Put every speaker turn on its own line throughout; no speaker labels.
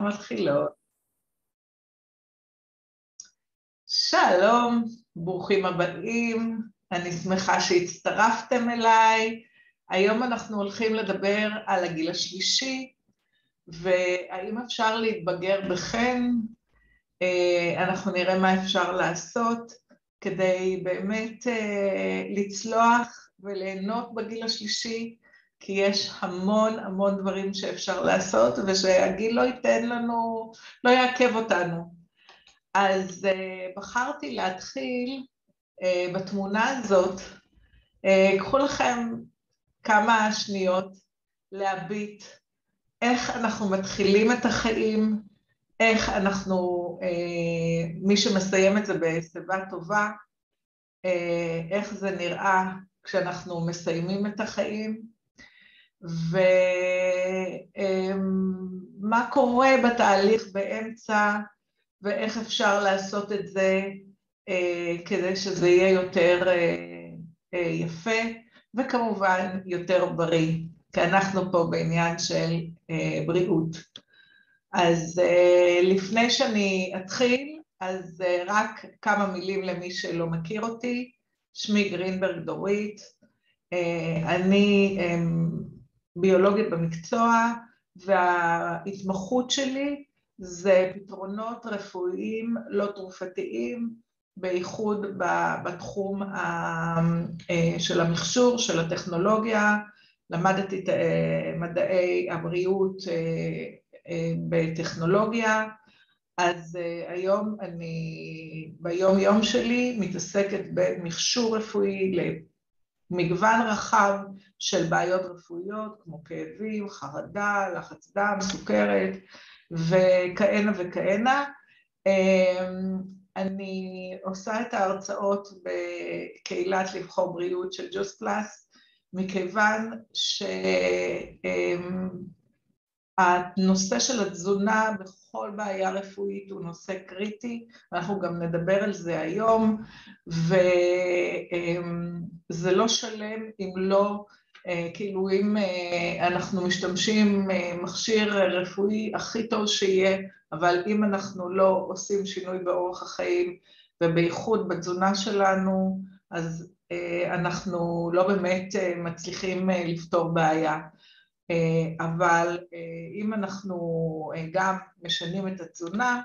מתחילות. שלום, ברוכים הבאים, אני שמחה שהצטרפתם אליי. היום אנחנו הולכים לדבר על הגיל השלישי, והאם אפשר להתבגר בחן, אה, אנחנו נראה מה אפשר לעשות כדי באמת אה, לצלוח וליהנות בגיל השלישי, כי יש המון המון דברים שאפשר לעשות ושהגיל לא ייתן לנו, לא יעכב אותנו. אז uh, בחרתי להתחיל uh, בתמונה הזאת, uh, קחו לכם כמה שניות להביט איך אנחנו מתחילים את החיים, איך אנחנו, uh, מי שמסיים את זה בשיבה טובה, uh, איך זה נראה כשאנחנו מסיימים את החיים, ומה קורה בתהליך באמצע ואיך אפשר לעשות את זה אה, כדי שזה יהיה יותר אה, אה, יפה וכמובן יותר בריא, כי אנחנו פה בעניין של בריאות. אז לפני שאני אתחיל, אז רק כמה מילים למי שלא מכיר אותי, שמי גרינברג דורית, אני ביולוגית במקצוע, וההתמחות שלי זה פתרונות רפואיים לא תרופתיים, בייחוד בתחום אה, של המכשור, של הטכנולוגיה, למדתי את אה, מדעי הבריאות אה, בטכנולוגיה, אז היום אני ביום יום שלי מתעסקת במכשור רפואי מגוון רחב של בעיות רפואיות כמו כאבים, חרדה, לחץ דם, סוכרת וכהנה וכהנה. אמ, אני עושה את ההרצאות בקהילת לבחור בריאות של ג'וס פלאס, מכיוון שהנושא אמ, של התזונה בכל בעיה רפואית הוא נושא קריטי, אנחנו גם נדבר על זה היום, וזה לא שלם אם לא, אה, כאילו אם אה, אנחנו משתמשים אה, מכשיר רפואי הכי טוב שיהיה, אבל אם אנחנו לא עושים שינוי באורח החיים ובייחוד בתזונה שלנו, אז אנחנו לא באמת מצליחים לפתור בעיה. אה, אבל אה, אם אנחנו אה, גם משנים את התזונה,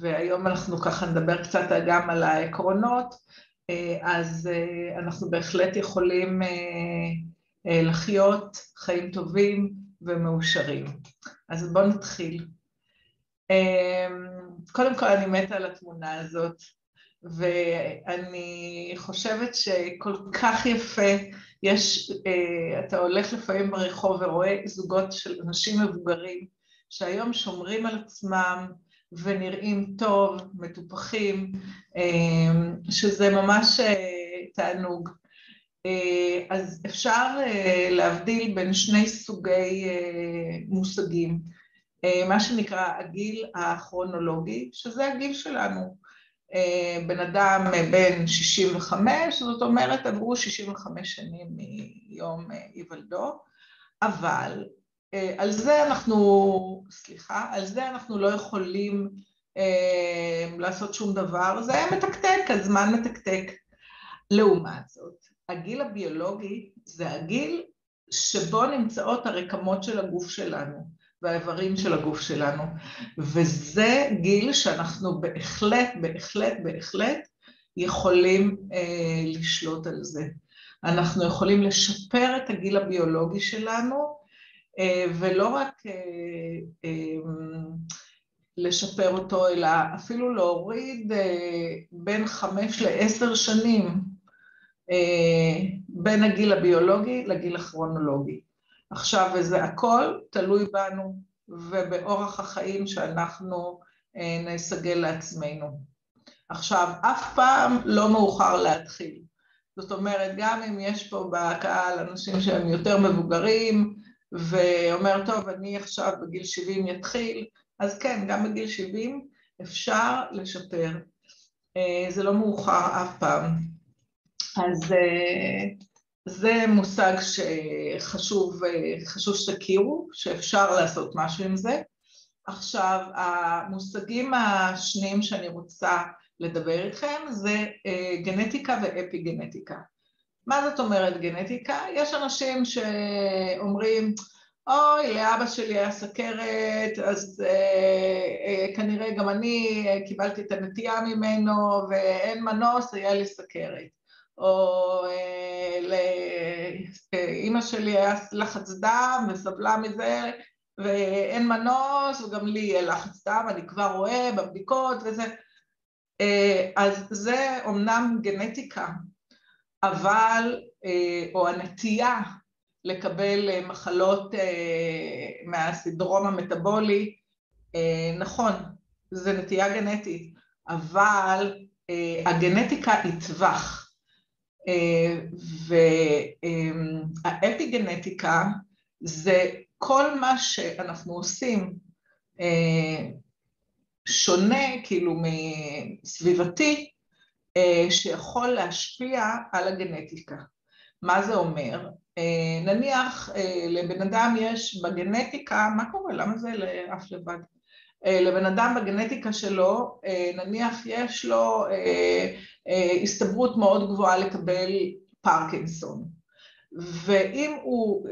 והיום אנחנו ככה נדבר קצת גם על העקרונות, אז אנחנו בהחלט יכולים לחיות חיים טובים ומאושרים. אז בואו נתחיל. קודם כל אני מתה על התמונה הזאת, ואני חושבת שכל כך יפה יש, אה, אתה הולך לפעמים ברחוב ורואה זוגות של אנשים מבוגרים שהיום שומרים על עצמם ונראים טוב, מטופחים, אה, שזה ממש אה, תענוג. אז אפשר להבדיל בין שני סוגי מושגים, מה שנקרא הגיל הכרונולוגי, שזה הגיל שלנו, בן אדם אה, בן 65, זאת אומרת עברו 65 שנים מיום אה, היוולדו, אבל על זה אנחנו, סליחה, על זה אנחנו לא יכולים לעשות שום דבר, זה מתקתק, הזמן מתקתק. לעומת זאת, הגיל הביולוגי זה הגיל שבו נמצאות הרקמות של הגוף שלנו. והאיברים של הגוף שלנו. וזה גיל שאנחנו בהחלט, בהחלט, בהחלט יכולים אה, לשלוט על זה. אנחנו יכולים לשפר את הגיל הביולוגי שלנו, אה, ולא רק אה, אה, לשפר אותו, אלא אפילו להוריד אה, בין חמש לעשר שנים אה, בין הגיל הביולוגי לגיל הכרונולוגי. עכשיו, וזה הכל תלוי בנו ובאורח החיים שאנחנו אה, נסגל לעצמנו. עכשיו, אף פעם לא מאוחר להתחיל. זאת אומרת, גם אם יש פה בקהל אנשים שהם יותר מבוגרים, ואומר, טוב, אני עכשיו בגיל 70 יתחיל, אז כן, גם בגיל 70 אפשר לשפר. אה, זה לא מאוחר אף פעם. אז אה, זה מושג שחשוב שתכירו, שאפשר לעשות משהו עם זה. עכשיו, המושגים השניים שאני רוצה לדבר איתכם זה גנטיקה ואפי גנטיקה. מה זאת אומרת גנטיקה? יש אנשים שאומרים, אוי, לאבא שלי היה סכרת, אז אה, אה, כנראה גם אני קיבלתי את הנטייה ממנו ואין מנוס, היה לי סכרת. או אה, לאימא שלי היה לחץ דם וסבלה מזה ואין מנוס, וגם לי יהיה לחץ דם, אני כבר רואה בבדיקות וזה. אה, אז זה אומנם גנטיקה, אבל, אה, או הנטייה לקבל אה, מחלות מהסדרום המטבולי, נכון, זה נטייה גנטית, אבל הגנטיקה היא טווח. והאפיגנטיקה זה כל מה שאנחנו עושים שונה, כאילו מסביבתי, אה, שיכול להשפיע על הגנטיקה. מה זה אומר? אה, נניח אה, לבן אדם יש בגנטיקה, מה קורה? למה זה לאף לבד? לבן אדם בגנטיקה שלו, נניח יש לו הסתברות מאוד גבוהה לקבל פרקינסון. ואם הוא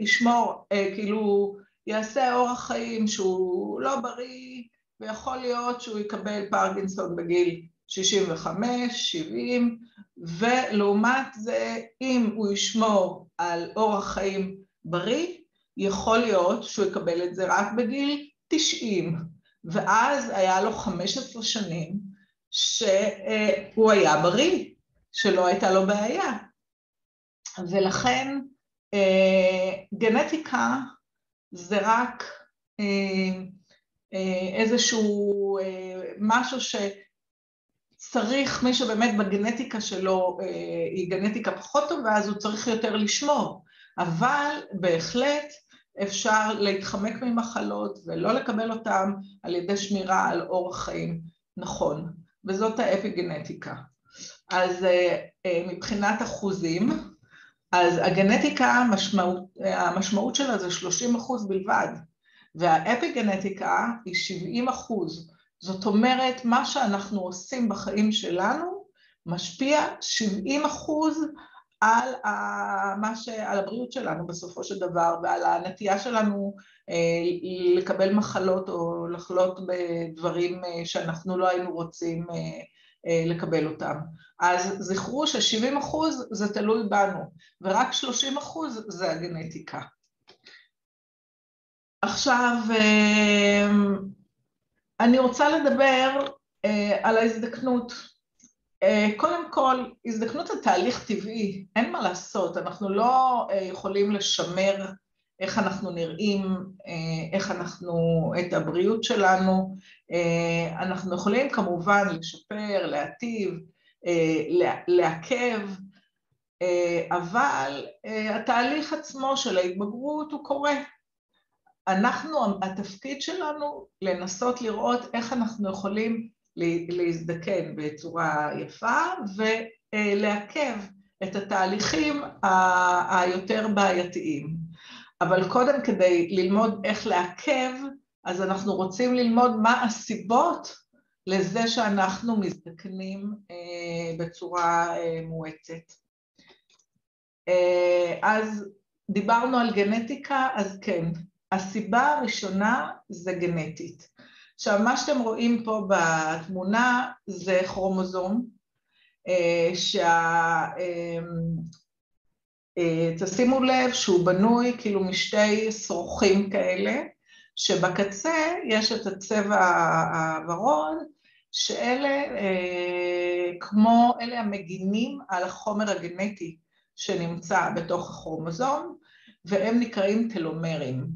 ישמור, כאילו, יעשה אורח חיים שהוא לא בריא, ויכול להיות שהוא יקבל פרקינסון בגיל 65, 70, ולעומת זה, אם הוא ישמור על אורח חיים בריא, יכול להיות שהוא יקבל את זה רק בגיל 90, ואז היה לו 15 שנים שהוא היה בריא, שלא הייתה לו בעיה. ולכן אה, גנטיקה זה רק אה, אה, איזשהו משהו שצריך, מי שבאמת בגנטיקה שלו היא גנטיקה פחות טובה, אז הוא צריך יותר לשמור. אבל בהחלט אפשר להתחמק ממחלות ולא לקבל אותן על ידי שמירה על אורח חיים נכון, וזאת האפיגנטיקה. אז מבחינת אחוזים, אז הגנטיקה, המשמעות, המשמעות שלה זה 30 אחוז בלבד. והאפיגנטיקה היא 70 אחוז. זאת אומרת, מה שאנחנו עושים בחיים שלנו משפיע 70 אחוז על, ה, ש, על הבריאות שלנו בסופו של דבר ועל הנטייה שלנו אה, לקבל מחלות או לחלות בדברים אה, שאנחנו לא היינו רוצים אה, לקבל אותם. אז זכרו ש-70 אחוז זה תלוי בנו ורק 30 אחוז זה הגנטיקה. עכשיו, אני רוצה לדבר על ההזדקנות. אה, קודם כל, הזדקנות זה תהליך טבעי, אין מה לעשות, אנחנו לא אה, יכולים לשמר איך אנחנו נראים, איך אנחנו, את הבריאות שלנו, אנחנו יכולים כמובן לשפר, להטיב, לעכב, אבל התהליך עצמו של ההתבגרות הוא קורה, אנחנו, התפקיד שלנו לנסות לראות איך אנחנו יכולים להזדקן בצורה יפה ולעכב את התהליכים היותר בעייתיים. אבל קודם כדי ללמוד איך לעכב, אז אנחנו רוצים ללמוד מה הסיבות לזה שאנחנו מזדקנים אה, בצורה אה, מואצת. אה, אז דיברנו על גנטיקה, אז כן, הסיבה הראשונה זה גנטית. עכשיו, מה שאתם רואים פה בתמונה זה כרומוזום, אה, שה... אה, אה, תשימו לב שהוא בנוי כאילו משתי שרוכים כאלה, שבקצה יש את הצבע הוורוד, שאלה כמו, אלה המגינים על החומר הגנטי שנמצא בתוך הכרומוזום, והם נקראים טלומרים.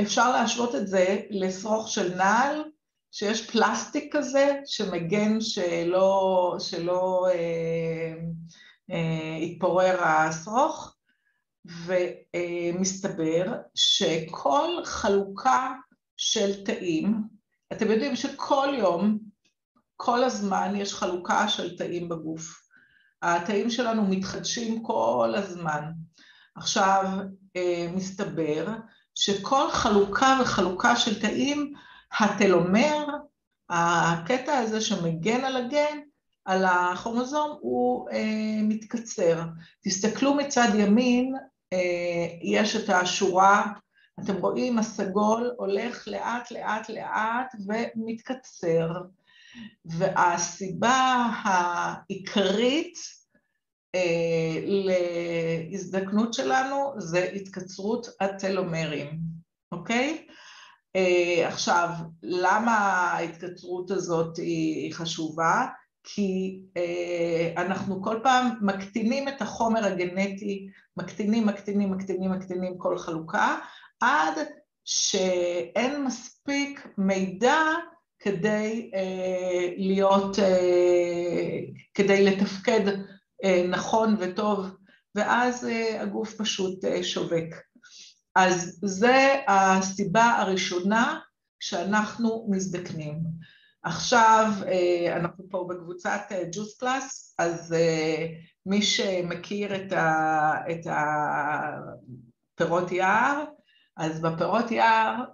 אפשר להשוות את זה לשרוך של נעל, שיש פלסטיק כזה שמגן שלא, שלא אה, אה, יתפורר השרוך, ומסתבר שכל חלוקה של תאים, אתם יודעים שכל יום, כל הזמן יש חלוקה של תאים בגוף. התאים שלנו מתחדשים כל הזמן. עכשיו, מסתבר שכל חלוקה וחלוקה של תאים, הטלומר, הקטע הזה שמגן על הגן, על הכרומוזום, הוא אה, מתקצר. תסתכלו מצד ימין, אה, יש את השורה, אתם רואים, הסגול הולך לאט לאט לאט ומתקצר. והסיבה העיקרית להזדקנות שלנו זה התקצרות הטלומרים, אוקיי? אה, עכשיו, למה ההתקצרות הזאת היא חשובה? כי אה, אנחנו כל פעם מקטינים את החומר הגנטי, מקטינים, מקטינים, מקטינים, מקטינים כל חלוקה, עד שאין מספיק מידע כדי להיות, כדי לתפקד נכון וטוב, ואז הגוף פשוט שווק. אז זה הסיבה הראשונה שאנחנו מזדקנים. עכשיו אנחנו פה בקבוצת Juice Plus, אז מי שמכיר את הפירות יער, אז בפירות יער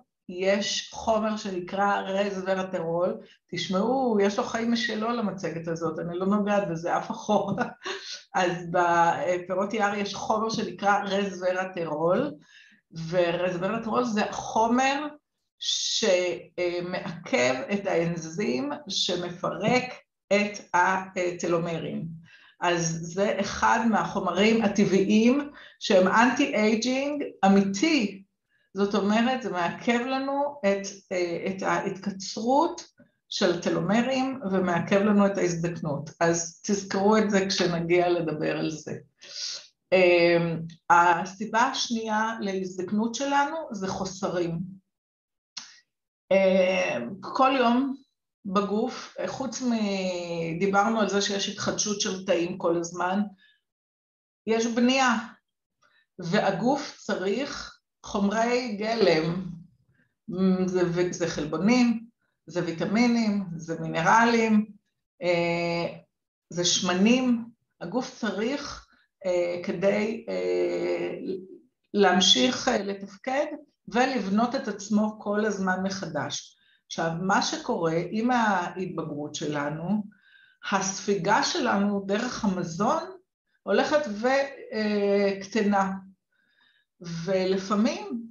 יש חומר שנקרא רזברטרול, תשמעו, יש לו חיים משלו למצגת הזאת, אני לא נוגעת בזה אף אחורה, אז בפירות יער יש חומר שנקרא רזברטרול, ורזברטרול זה חומר שמעכב את האנזים שמפרק את הטלומרים. אז זה אחד מהחומרים הטבעיים שהם אנטי אייג'ינג אמיתי, זאת אומרת, זה מעכב לנו את, את ההתקצרות של טלומרים ומעכב לנו את ההזדקנות. אז תזכרו את זה כשנגיע לדבר על זה. הסיבה השנייה להזדקנות שלנו זה חוסרים. כל יום בגוף, חוץ מ... דיברנו על זה שיש התחדשות של תאים כל הזמן, יש בנייה, והגוף צריך חומרי גלם, זה, זה חלבונים, זה ויטמינים, זה מינרלים, זה שמנים, הגוף צריך כדי להמשיך לתפקד ולבנות את עצמו כל הזמן מחדש. עכשיו, מה שקורה עם ההתבגרות שלנו, הספיגה שלנו דרך המזון הולכת וקטנה. ולפעמים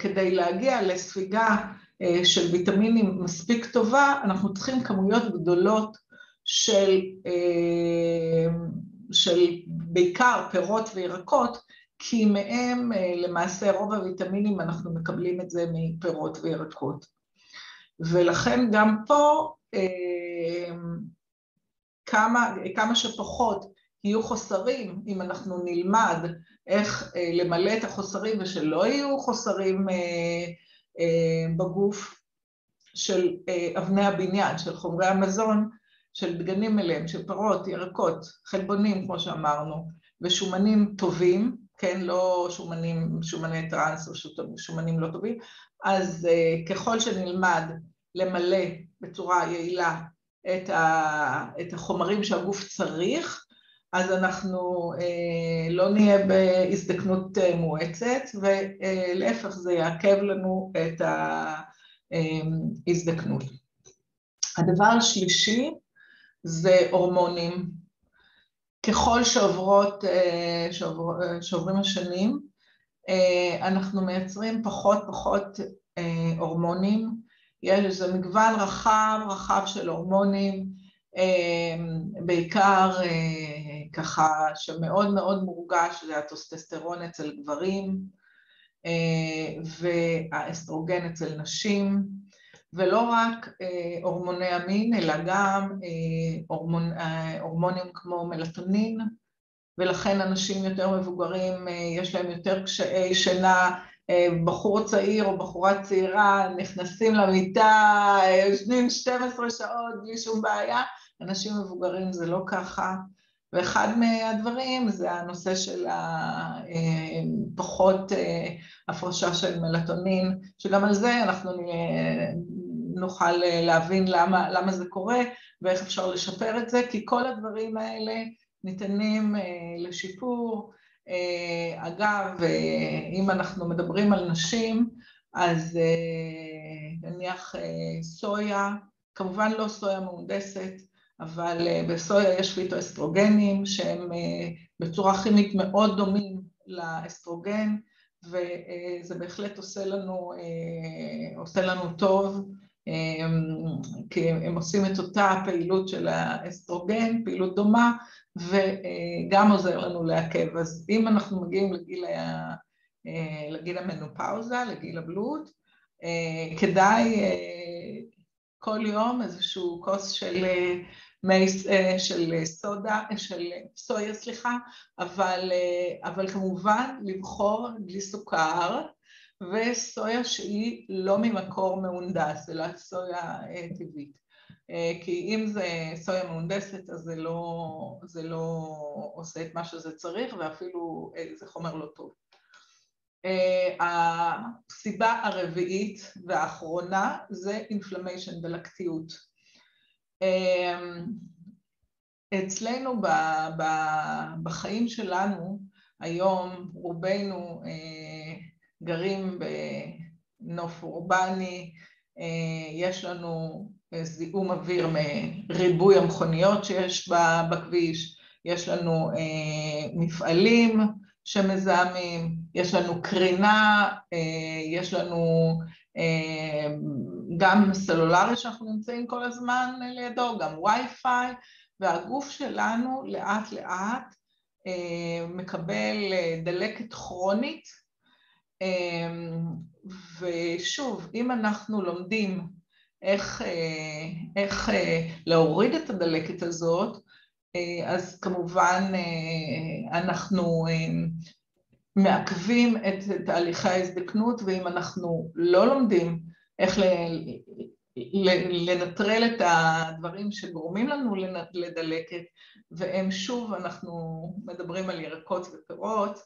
כדי להגיע לספיגה של ויטמינים מספיק טובה, אנחנו צריכים כמויות גדולות של, של בעיקר פירות וירקות, כי מהם למעשה רוב הוויטמינים אנחנו מקבלים את זה מפירות וירקות. ולכן גם פה כמה, כמה שפחות יהיו חוסרים, אם אנחנו נלמד איך למלא את החוסרים ושלא יהיו חוסרים בגוף של אבני הבניין, של חומרי המזון, של דגנים אליהם, של פירות, ירקות, חלבונים כמו שאמרנו, ושומנים טובים, כן, לא שומנים, שומני טראנס או שומנים לא טובים, אז ככל שנלמד למלא בצורה יעילה את, ה, את החומרים שהגוף צריך, אז אנחנו לא נהיה בהזדקנות מואצת, ולהפך זה יעכב לנו את ההזדקנות. הדבר השלישי זה הורמונים. ככל שעוברות, שעוברים השנים, אנחנו מייצרים פחות פחות הורמונים, יש איזה מגוון רחב רחב של הורמונים, בעיקר ככה שמאוד מאוד מורגש זה הטוסטסטרון אצל גברים והאסטרוגן אצל נשים, ולא רק הורמוני המין אלא גם הורמונ, הורמונים כמו מלטונין, ולכן אנשים יותר מבוגרים יש להם יותר קשיי שינה, בחור צעיר או בחורה צעירה נכנסים למיטה, יושבים 12 שעות בלי שום בעיה, אנשים מבוגרים זה לא ככה, ואחד מהדברים זה הנושא של הפחות הפרשה של מלטונין, שגם על זה אנחנו נוכל להבין למה, למה זה קורה ואיך אפשר לשפר את זה, כי כל הדברים האלה ניתנים לשיפור. אגב, אם אנחנו מדברים על נשים, אז נניח סויה, כמובן לא סויה מהונדסת, אבל בסויה יש פיטואסטרוגנים שהם בצורה כימית מאוד דומים לאסטרוגן, וזה בהחלט עושה לנו, עושה לנו טוב, כי הם עושים את אותה פעילות של האסטרוגן, פעילות דומה, וגם עוזר לנו לעכב. אז אם אנחנו מגיעים לגיל, לגיל המנופאוזה, לגיל הבלוט, כדאי כל יום איזשהו כוס של של סודה, של סויה, סליחה, אבל, אבל כמובן לבחור בלי סוכר, וסויה שהיא לא ממקור מהונדס, אלא סויה טבעית. כי אם זה סויה מהונדסת, אז זה לא, זה לא עושה את מה שזה צריך, ואפילו זה חומר לא טוב. הסיבה הרביעית והאחרונה זה אינפלמיישן דלקתיות. אצלנו בחיים שלנו, היום רובנו גרים בנוף אורבני, יש לנו זיהום אוויר מריבוי המכוניות שיש בכביש, יש לנו מפעלים שמזהמים, יש לנו קרינה, יש לנו גם סלולרי שאנחנו נמצאים כל הזמן לידו, גם וי-פיי, והגוף שלנו לאט לאט מקבל דלקת כרונית, ושוב, אם אנחנו לומדים איך, איך להוריד את הדלקת הזאת, אז כמובן אנחנו מעכבים את תהליכי ההזדקנות, ואם אנחנו לא לומדים איך לנטרל את הדברים שגורמים לנו לדלקת, והם שוב, אנחנו מדברים על ירקות ופירות,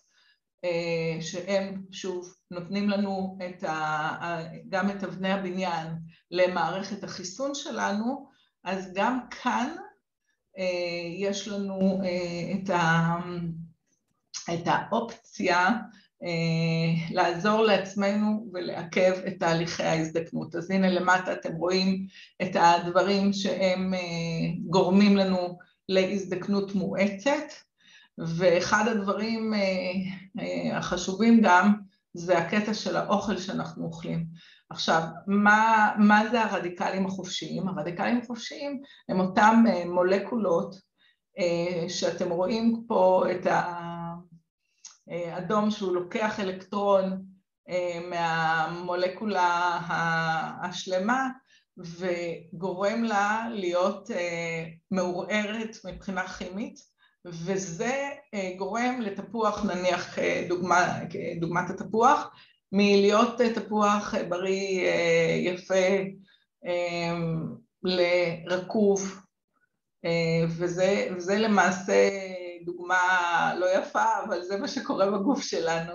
שהם שוב נותנים לנו את ה, גם את אבני הבניין למערכת החיסון שלנו, אז גם כאן יש לנו את ה... את האופציה לעזור לעצמנו ולעכב את תהליכי ההזדקנות. אז הנה למטה אתם רואים את הדברים שהם גורמים לנו להזדקנות מואצת, ואחד הדברים החשובים גם זה הקטע של האוכל שאנחנו אוכלים. עכשיו, מה, מה זה הרדיקלים החופשיים? הרדיקלים החופשיים הם אותם מולקולות שאתם רואים פה את האדום שהוא לוקח אלקטרון מהמולקולה השלמה וגורם לה להיות מעורערת מבחינה כימית, וזה גורם לתפוח, נניח כדוגמת התפוח, מלהיות תפוח בריא, יפה, לרקוב, וזה, וזה למעשה דוגמה לא יפה, אבל זה מה שקורה בגוף שלנו.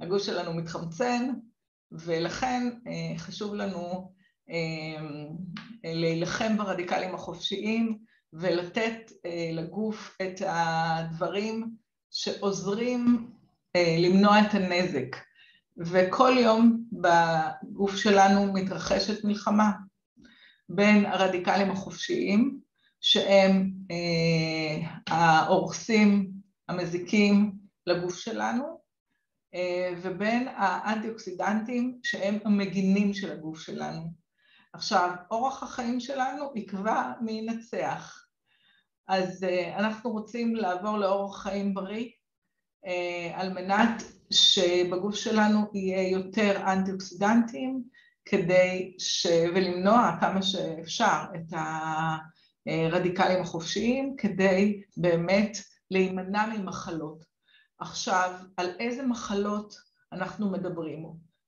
הגוף שלנו מתחמצן, ולכן חשוב לנו להילחם ברדיקלים החופשיים ולתת לגוף את הדברים שעוזרים למנוע את הנזק. וכל יום בגוף שלנו מתרחשת מלחמה בין הרדיקלים החופשיים, שהם ההורסים, המזיקים לגוף שלנו, ובין האנטי-אוקסידנטים שהם המגינים של הגוף שלנו. עכשיו, אורח החיים שלנו יקבע מי ינצח. אז אנחנו רוצים לעבור לאורח חיים בריא, על מנת שבגוף שלנו יהיה יותר אנטי-אוקסידנטים, כדי ש... ולמנוע כמה שאפשר את הרדיקלים החופשיים, כדי באמת להימנע ממחלות. עכשיו, על איזה מחלות אנחנו מדברים?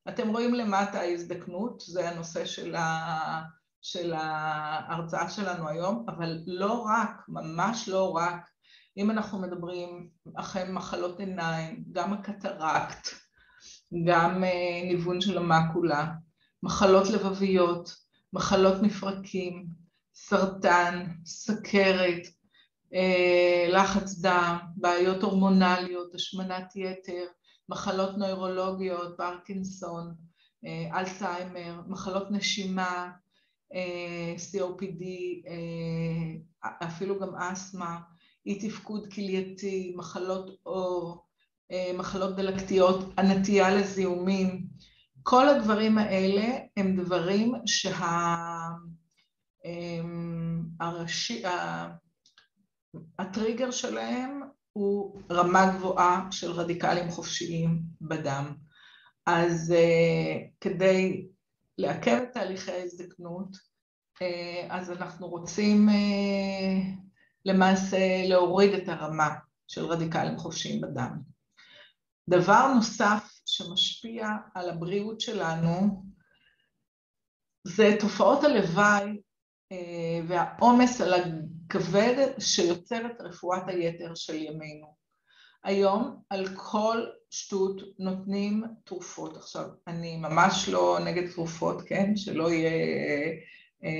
אתם רואים למטה ההזדקנות, זה הנושא של, ה... של ההרצאה שלנו היום, אבל לא רק, ממש לא רק, אם אנחנו מדברים אחרי מחלות עיניים, גם הקטרקט, גם ניוון של המקולה, מחלות לבביות, מחלות מפרקים, סרטן, סכרת, לחץ דם, בעיות הורמונליות, השמנת יתר, מחלות נוירולוגיות, פרקינסון, אלצהיימר, מחלות נשימה, COPD, אפילו גם אסתמה, אי תפקוד כלייתי, מחלות עור, מחלות דלקתיות, הנטייה לזיהומים, כל הדברים האלה הם דברים שהטריגר שלהם הוא רמה גבוהה של רדיקלים חופשיים בדם. אז כדי לעכב את תהליכי ההזדקנות, אז אנחנו רוצים למעשה להוריד את הרמה של רדיקלים חופשיים בדם. דבר נוסף שמשפיע על הבריאות שלנו זה תופעות הלוואי והעומס על הכבד שיוצר את רפואת היתר של ימינו. היום על כל שטות נותנים תרופות. עכשיו, אני ממש לא נגד תרופות, כן? שלא יהיה...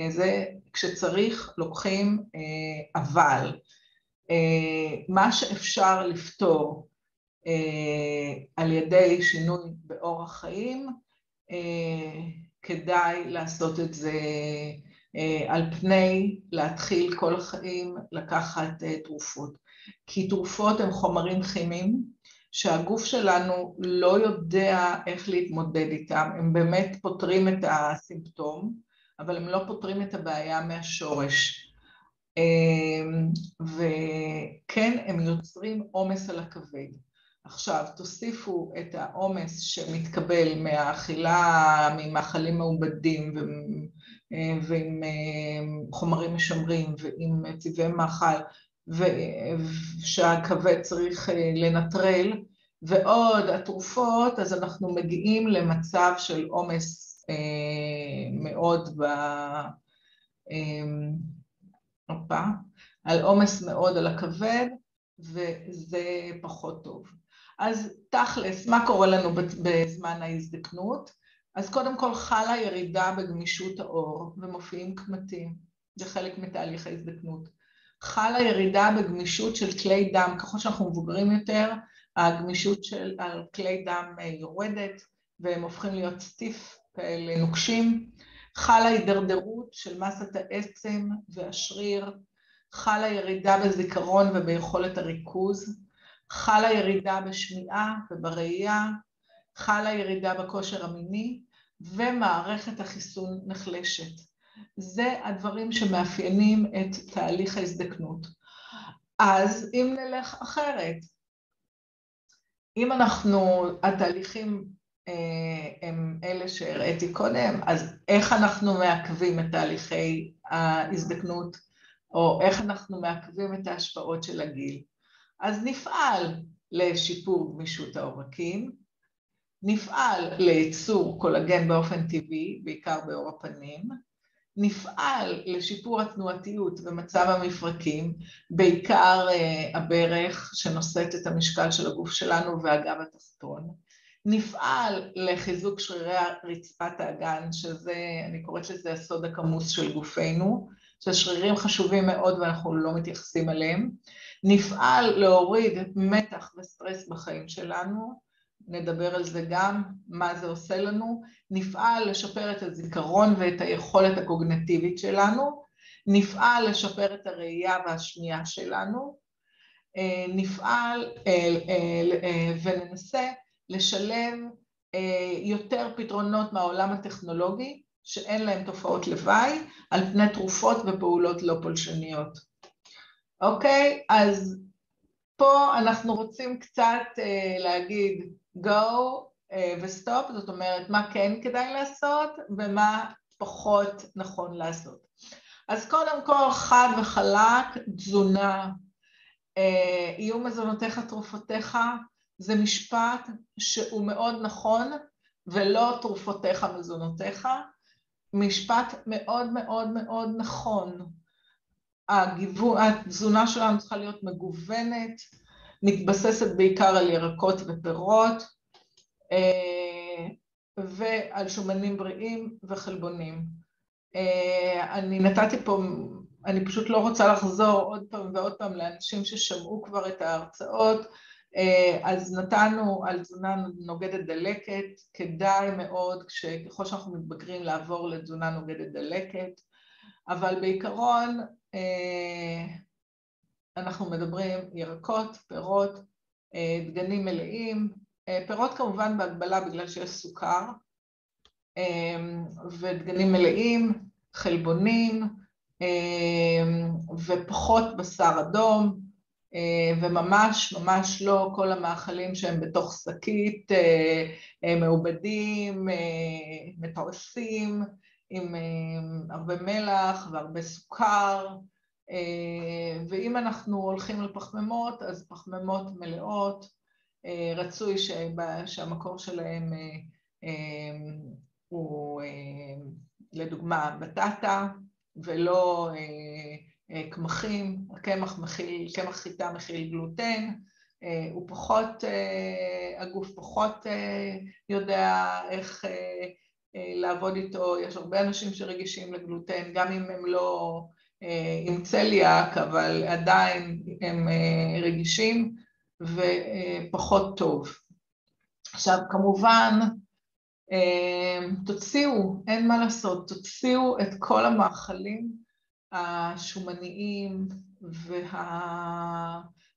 זה כשצריך לוקחים, אבל מה שאפשר לפתור על ידי שינוי באורח חיים, כדאי לעשות את זה על פני להתחיל כל החיים לקחת תרופות. כי תרופות הן חומרים כימיים שהגוף שלנו לא יודע איך להתמודד איתם, הם באמת פותרים את הסימפטום, אבל הם לא פותרים את הבעיה מהשורש. וכן, הם יוצרים עומס על הכבד. עכשיו, תוסיפו את העומס שמתקבל מהאכילה, ממאכלים מעובדים ועם חומרים משמרים ועם צבעי מאכל, שהכבד צריך לנטרל, ועוד התרופות, אז אנחנו מגיעים למצב של עומס מאוד ב... הופה, על עומס מאוד על הכבד, וזה פחות טוב. אז תכלס, מה קורה לנו בזמן ההזדקנות? אז קודם כל חלה ירידה בגמישות העור ומופיעים קמטים, זה חלק מתהליך ההזדקנות. חלה ירידה בגמישות של כלי דם, ככל שאנחנו מבוגרים יותר, הגמישות של כלי דם יורדת והם הופכים להיות סטיף כאלה נוקשים. חלה הידרדרות של מסת העצם והשריר, חלה ירידה בזיכרון וביכולת הריכוז, חלה ירידה בשמיעה ובראייה, חלה ירידה בכושר המיני, ומערכת החיסון נחלשת. זה הדברים שמאפיינים את תהליך ההזדקנות. אז אם נלך אחרת, אם אנחנו, התהליכים הם אלה שהראיתי קודם, אז איך אנחנו מעכבים את תהליכי ההזדקנות, או איך אנחנו מעכבים את ההשפעות של הגיל? אז נפעל לשיפור גמישות העורקים, נפעל לייצור קולגן באופן טבעי, בעיקר בעור הפנים, נפעל לשיפור התנועתיות ומצב המפרקים, בעיקר הברך שנושאת את המשקל של הגוף שלנו והגב התחתון, נפעל לחיזוק שרירי רצפת האגן, שזה, אני קוראת לזה הסוד הכמוס של גופנו, שהשרירים חשובים מאוד ואנחנו לא מתייחסים אליהם, נפעל להוריד מתח וסטרס בחיים שלנו, נדבר על זה גם, מה זה עושה לנו, נפעל לשפר את הזיכרון ואת היכולת הקוגנטיבית שלנו, נפעל לשפר את הראייה והשמיעה שלנו, נפעל וננסה לשלב יותר פתרונות מהעולם הטכנולוגי, שאין להם תופעות לוואי, על פני תרופות ופעולות לא פולשניות. אוקיי? אז פה אנחנו רוצים קצת להגיד go ו-stop, זאת אומרת, מה כן כדאי לעשות ומה פחות נכון לעשות. אז קודם כל, חד וחלק, תזונה, יהיו מזונותיך תרופותיך, זה משפט שהוא מאוד נכון, ולא תרופותיך מזונותיך, משפט מאוד מאוד מאוד נכון. התזונה שלנו צריכה להיות מגוונת, מתבססת בעיקר על ירקות ופירות, ועל שומנים בריאים וחלבונים. אני נתתי פה אני פשוט לא רוצה לחזור עוד פעם ועוד פעם לאנשים ששמעו כבר את ההרצאות, אז נתנו על תזונה נוגדת דלקת, כדאי מאוד ככל שאנחנו מתבגרים לעבור לתזונה נוגדת דלקת, אבל בעיקרון אנחנו מדברים ירקות, פירות, דגנים מלאים, פירות כמובן בהגבלה בגלל שיש סוכר, ודגנים מלאים, חלבונים, ופחות בשר אדום, וממש ממש לא כל המאכלים שהם בתוך שקית, מעובדים, מתרסים, עם הרבה מלח והרבה סוכר, ואם אנחנו הולכים על פחמימות, אז פחמימות מלאות, רצוי שהמקור שלהם הוא לדוגמה בטטה ולא קמחים, קמח חיטה מכיל גלוטן, הוא פחות, הגוף פחות יודע איך לעבוד איתו, יש הרבה אנשים שרגישים לגלוטן, גם אם הם לא עם צליאק, אבל עדיין הם רגישים ופחות טוב. עכשיו כמובן תוציאו, אין מה לעשות, תוציאו את כל המאכלים השומניים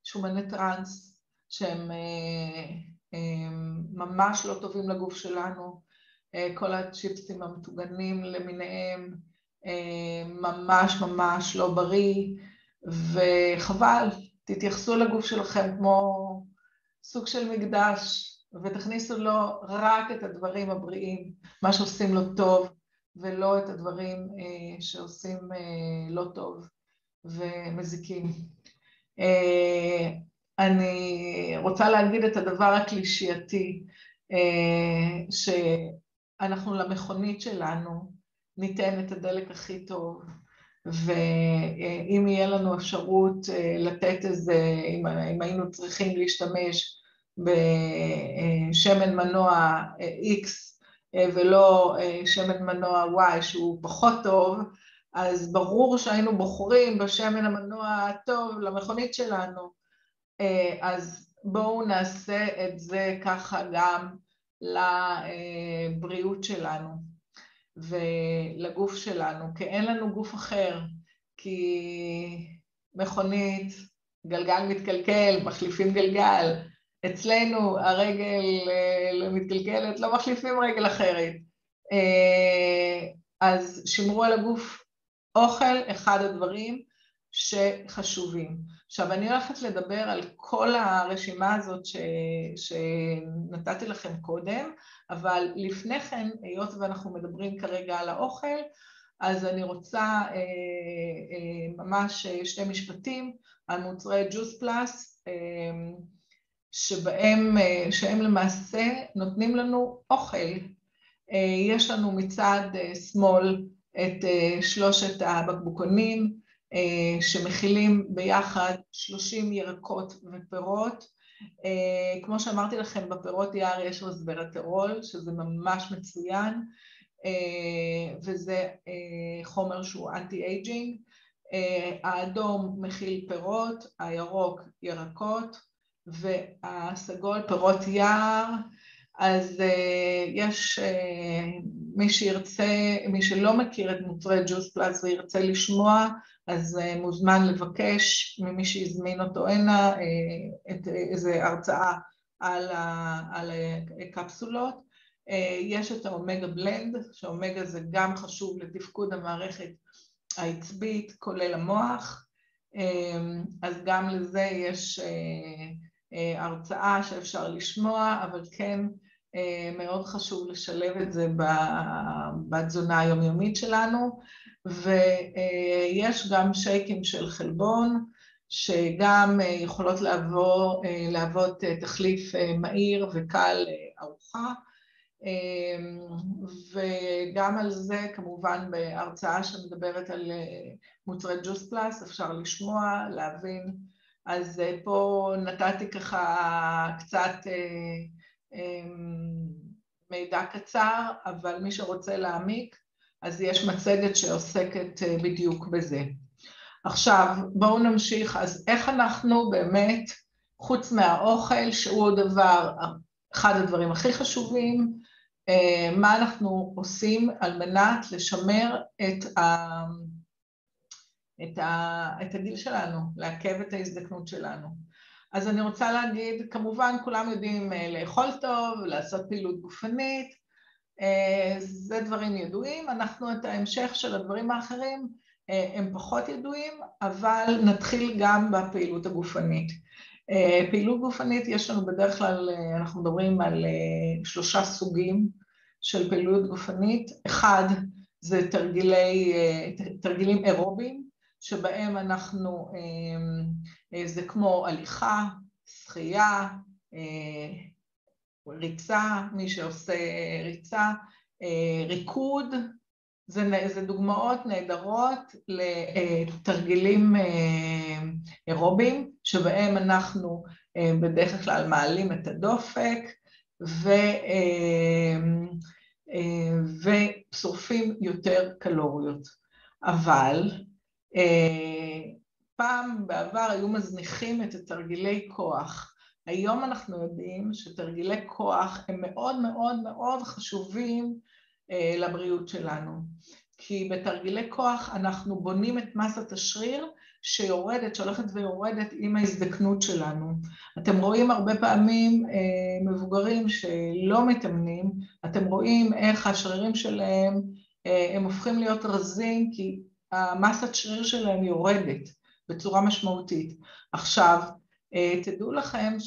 והשומני טראנס שהם ממש לא טובים לגוף שלנו, כל הצ'יפסים המטוגנים למיניהם, ממש ממש לא בריא וחבל, תתייחסו לגוף שלכם כמו סוג של מקדש ותכניסו לו רק את הדברים הבריאים, מה שעושים לו טוב ולא את הדברים שעושים לא טוב ומזיקים. אני רוצה להגיד את הדבר הקלישייתי, שאנחנו למכונית שלנו ניתן את הדלק הכי טוב. ואם יהיה לנו אפשרות לתת איזה, אם היינו צריכים להשתמש בשמן מנוע X ולא שמן מנוע Y שהוא פחות טוב, אז ברור שהיינו בוחרים בשמן המנוע הטוב למכונית שלנו, אז בואו נעשה את זה ככה גם לבריאות שלנו ולגוף שלנו, כי אין לנו גוף אחר, כי מכונית, גלגל מתקלקל, מחליפים גלגל, אצלנו הרגל מתקלקלת, לא מחליפים רגל אחרת, אז שמרו על הגוף, אוכל אחד הדברים שחשובים. עכשיו אני הולכת לדבר על כל הרשימה הזאת שנתתי לכם קודם, אבל לפני כן, היות ואנחנו מדברים כרגע על האוכל, אז אני רוצה ממש שתי משפטים על מוצרי ג'וס פלאס, שבהם, שהם למעשה נותנים לנו אוכל. יש לנו מצד שמאל את שלושת הבקבוקונים שמכילים ביחד 30 ירקות ופירות. כמו שאמרתי לכם, בפירות יער יש רסבראטרול, שזה ממש מצוין, וזה חומר שהוא anti-aging. האדום מכיל פירות, הירוק ירקות, והסגול פירות יער, אז יש מי שירצה, מי שלא מכיר את מוצרי Juice Plus וירצה לשמוע, אז מוזמן לבקש ממי שהזמין אותו הנה איזו הרצאה על הקפסולות. יש את האומגה בלנד, שאומגה זה גם חשוב לתפקוד המערכת העצבית, כולל המוח, אז גם לזה יש הרצאה שאפשר לשמוע, אבל כן מאוד חשוב לשלב את זה בתזונה היומיומית שלנו, ויש גם שייקים של חלבון, שגם יכולות להוות תחליף מהיר וקל לארוחה, וגם על זה כמובן בהרצאה שמדברת על מוצרי ג'וס פלאס אפשר לשמוע, להבין, אז פה נתתי ככה קצת מידע קצר, אבל מי שרוצה להעמיק, אז יש מצגת שעוסקת בדיוק בזה. עכשיו, בואו נמשיך. אז איך אנחנו באמת, חוץ מהאוכל, שהוא הדבר, אחד הדברים הכי חשובים, אה, מה אנחנו עושים על מנת לשמר את, ה, את, ה, את הגיל שלנו, לעכב את ההזדקנות שלנו. אז אני רוצה להגיד, כמובן כולם יודעים אה, לאכול טוב, לעשות פעילות גופנית, אה, זה דברים ידועים, אנחנו את ההמשך של הדברים האחרים הם פחות ידועים, אבל נתחיל גם בפעילות הגופנית. פעילות גופנית יש לנו בדרך כלל, אנחנו מדברים על שלושה סוגים של פעילות גופנית, אחד זה תרגילי, תרגילים אירובים, שבהם אנחנו, זה כמו הליכה, שחייה, ריצה, מי שעושה ריצה, ריקוד, זה, זה דוגמאות נהדרות לתרגילים אירובים, שבהם אנחנו בדרך כלל מעלים את הדופק, ו, ושורפים יותר קלוריות. אבל פעם בעבר היו מזניחים את התרגילי כוח. היום אנחנו יודעים שתרגילי כוח הם מאוד מאוד מאוד חשובים לבריאות שלנו. כי בתרגילי כוח אנחנו בונים את מסת השריר שיורדת, שהולכת ויורדת עם ההזדקנות שלנו. אתם רואים הרבה פעמים אה, מבוגרים שלא מתאמנים, אתם רואים איך השרירים שלהם, אה, הם הופכים להיות רזים כי המסת שריר שלהם יורדת בצורה משמעותית. עכשיו, אה, תדעו לכם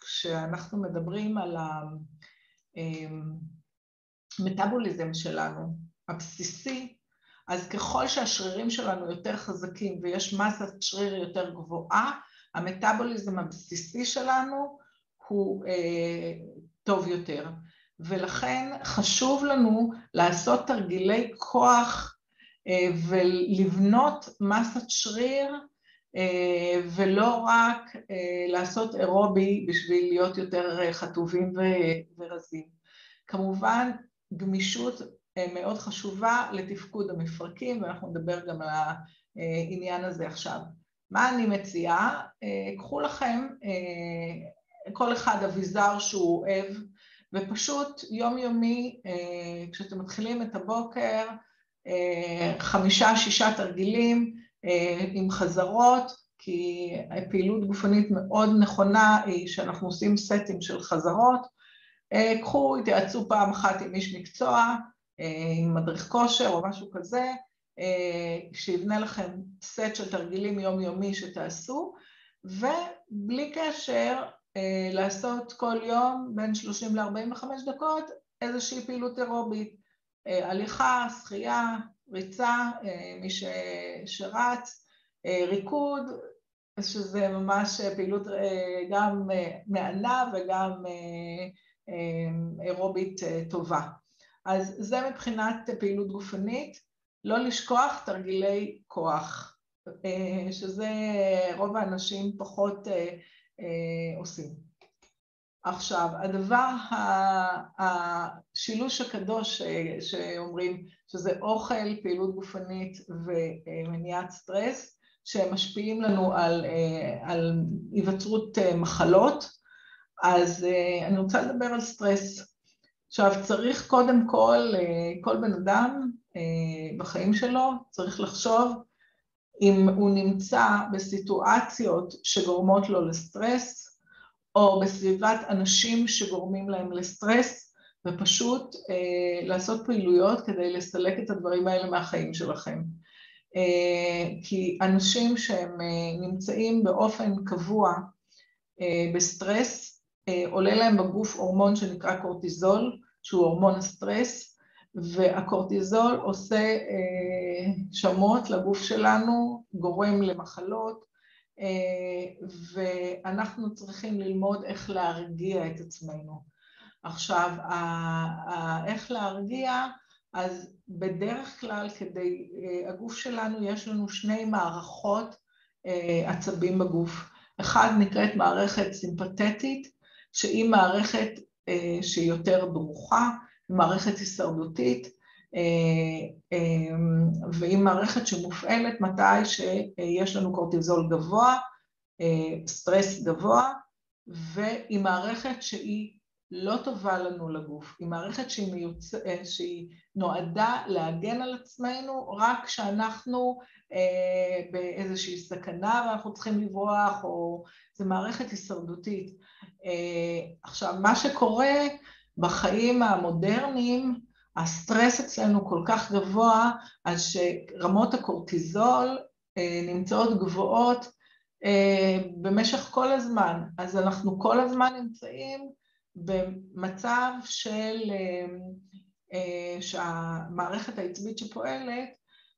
כשאנחנו מדברים על המטאבוליזם שלנו, הבסיסי, אז ככל שהשרירים שלנו יותר חזקים ויש מסת שריר יותר גבוהה, המטאבוליזם הבסיסי שלנו הוא אה, טוב יותר. ולכן חשוב לנו לעשות תרגילי כוח אה, ולבנות מסת שריר אה, ולא רק אה, לעשות אירובי בשביל להיות יותר חטובים ורזים. כמובן, גמישות מאוד חשובה לתפקוד המפרקים, ואנחנו נדבר גם על העניין הזה עכשיו. מה אני מציעה? קחו לכם כל אחד אביזר שהוא אוהב, ופשוט יומיומי, כשאתם מתחילים את הבוקר, חמישה, שישה תרגילים עם חזרות, כי פעילות גופנית מאוד נכונה היא שאנחנו עושים סטים של חזרות. קחו, התייעצו פעם אחת עם איש מקצוע, עם מדריך כושר או משהו כזה, שיבנה לכם סט של תרגילים יומיומי שתעשו, ובלי קשר לעשות כל יום בין 30 ל-45 דקות איזושהי פעילות אירובית, הליכה, שחייה, ריצה, מי שרץ, ריקוד, שזה ממש פעילות גם מענה וגם אירובית טובה. אז זה מבחינת פעילות גופנית, לא לשכוח תרגילי כוח, שזה רוב האנשים פחות עושים. עכשיו, הדבר, השילוש הקדוש שאומרים, שזה אוכל, פעילות גופנית ומניעת סטרס, שהם משפיעים לנו על, על היווצרות מחלות, אז אני רוצה לדבר על סטרס. עכשיו צריך קודם כל, כל בן אדם בחיים שלו צריך לחשוב אם הוא נמצא בסיטואציות שגורמות לו לסטרס, או בסביבת אנשים שגורמים להם לסטרס, ופשוט אה, לעשות פעילויות כדי לסלק את הדברים האלה מהחיים שלכם. אה, כי אנשים שהם אה, נמצאים באופן קבוע אה, בסטרס, עולה להם בגוף הורמון שנקרא קורטיזול, שהוא הורמון הסטרס, והקורטיזול עושה שמות לגוף שלנו, גורם למחלות, ואנחנו צריכים ללמוד איך להרגיע את עצמנו. עכשיו, איך להרגיע, אז בדרך כלל כדי, הגוף שלנו, יש לנו שני מערכות עצבים בגוף. אחד נקראת מערכת סימפתטית, שהיא מערכת שהיא יותר דרוכה, מערכת הישרדותית, והיא מערכת שמופעלת מתי שיש לנו קורטיזול גבוה, סטרס גבוה, והיא מערכת שהיא לא טובה לנו לגוף, היא מערכת שהיא, מיוצ... שהיא נועדה להגן על עצמנו רק כשאנחנו אה, באיזושהי סכנה ואנחנו צריכים לברוח, או זו מערכת הישרדותית. אה, עכשיו, מה שקורה בחיים המודרניים, הסטרס אצלנו כל כך גבוה, אז שרמות הקורטיזול אה, נמצאות גבוהות אה, במשך כל הזמן. אז אנחנו כל הזמן נמצאים במצב של אה, אה, שהמערכת העצבית שפועלת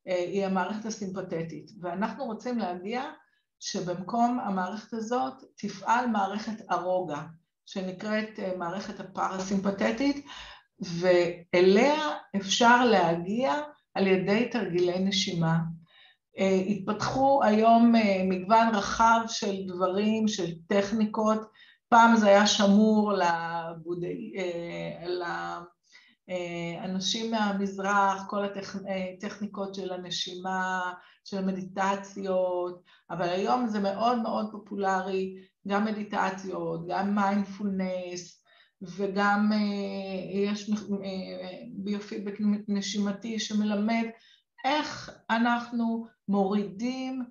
היא המערכת הסימפתטית, ואנחנו רוצים להגיע שבמקום המערכת הזאת תפעל מערכת הרוגע, שנקראת מערכת הפרסימפתטית, ואליה אפשר להגיע על ידי תרגילי נשימה. התפתחו היום מגוון רחב של דברים, של טכניקות, פעם זה היה שמור לאנשים מהמזרח, כל הטכניקות של הנשימה, של המדיטציות, אבל היום זה מאוד מאוד פופולרי, גם מדיטציות, גם מיינדפולנס, וגם יש ביופידבק נשימתי שמלמד איך אנחנו מורידים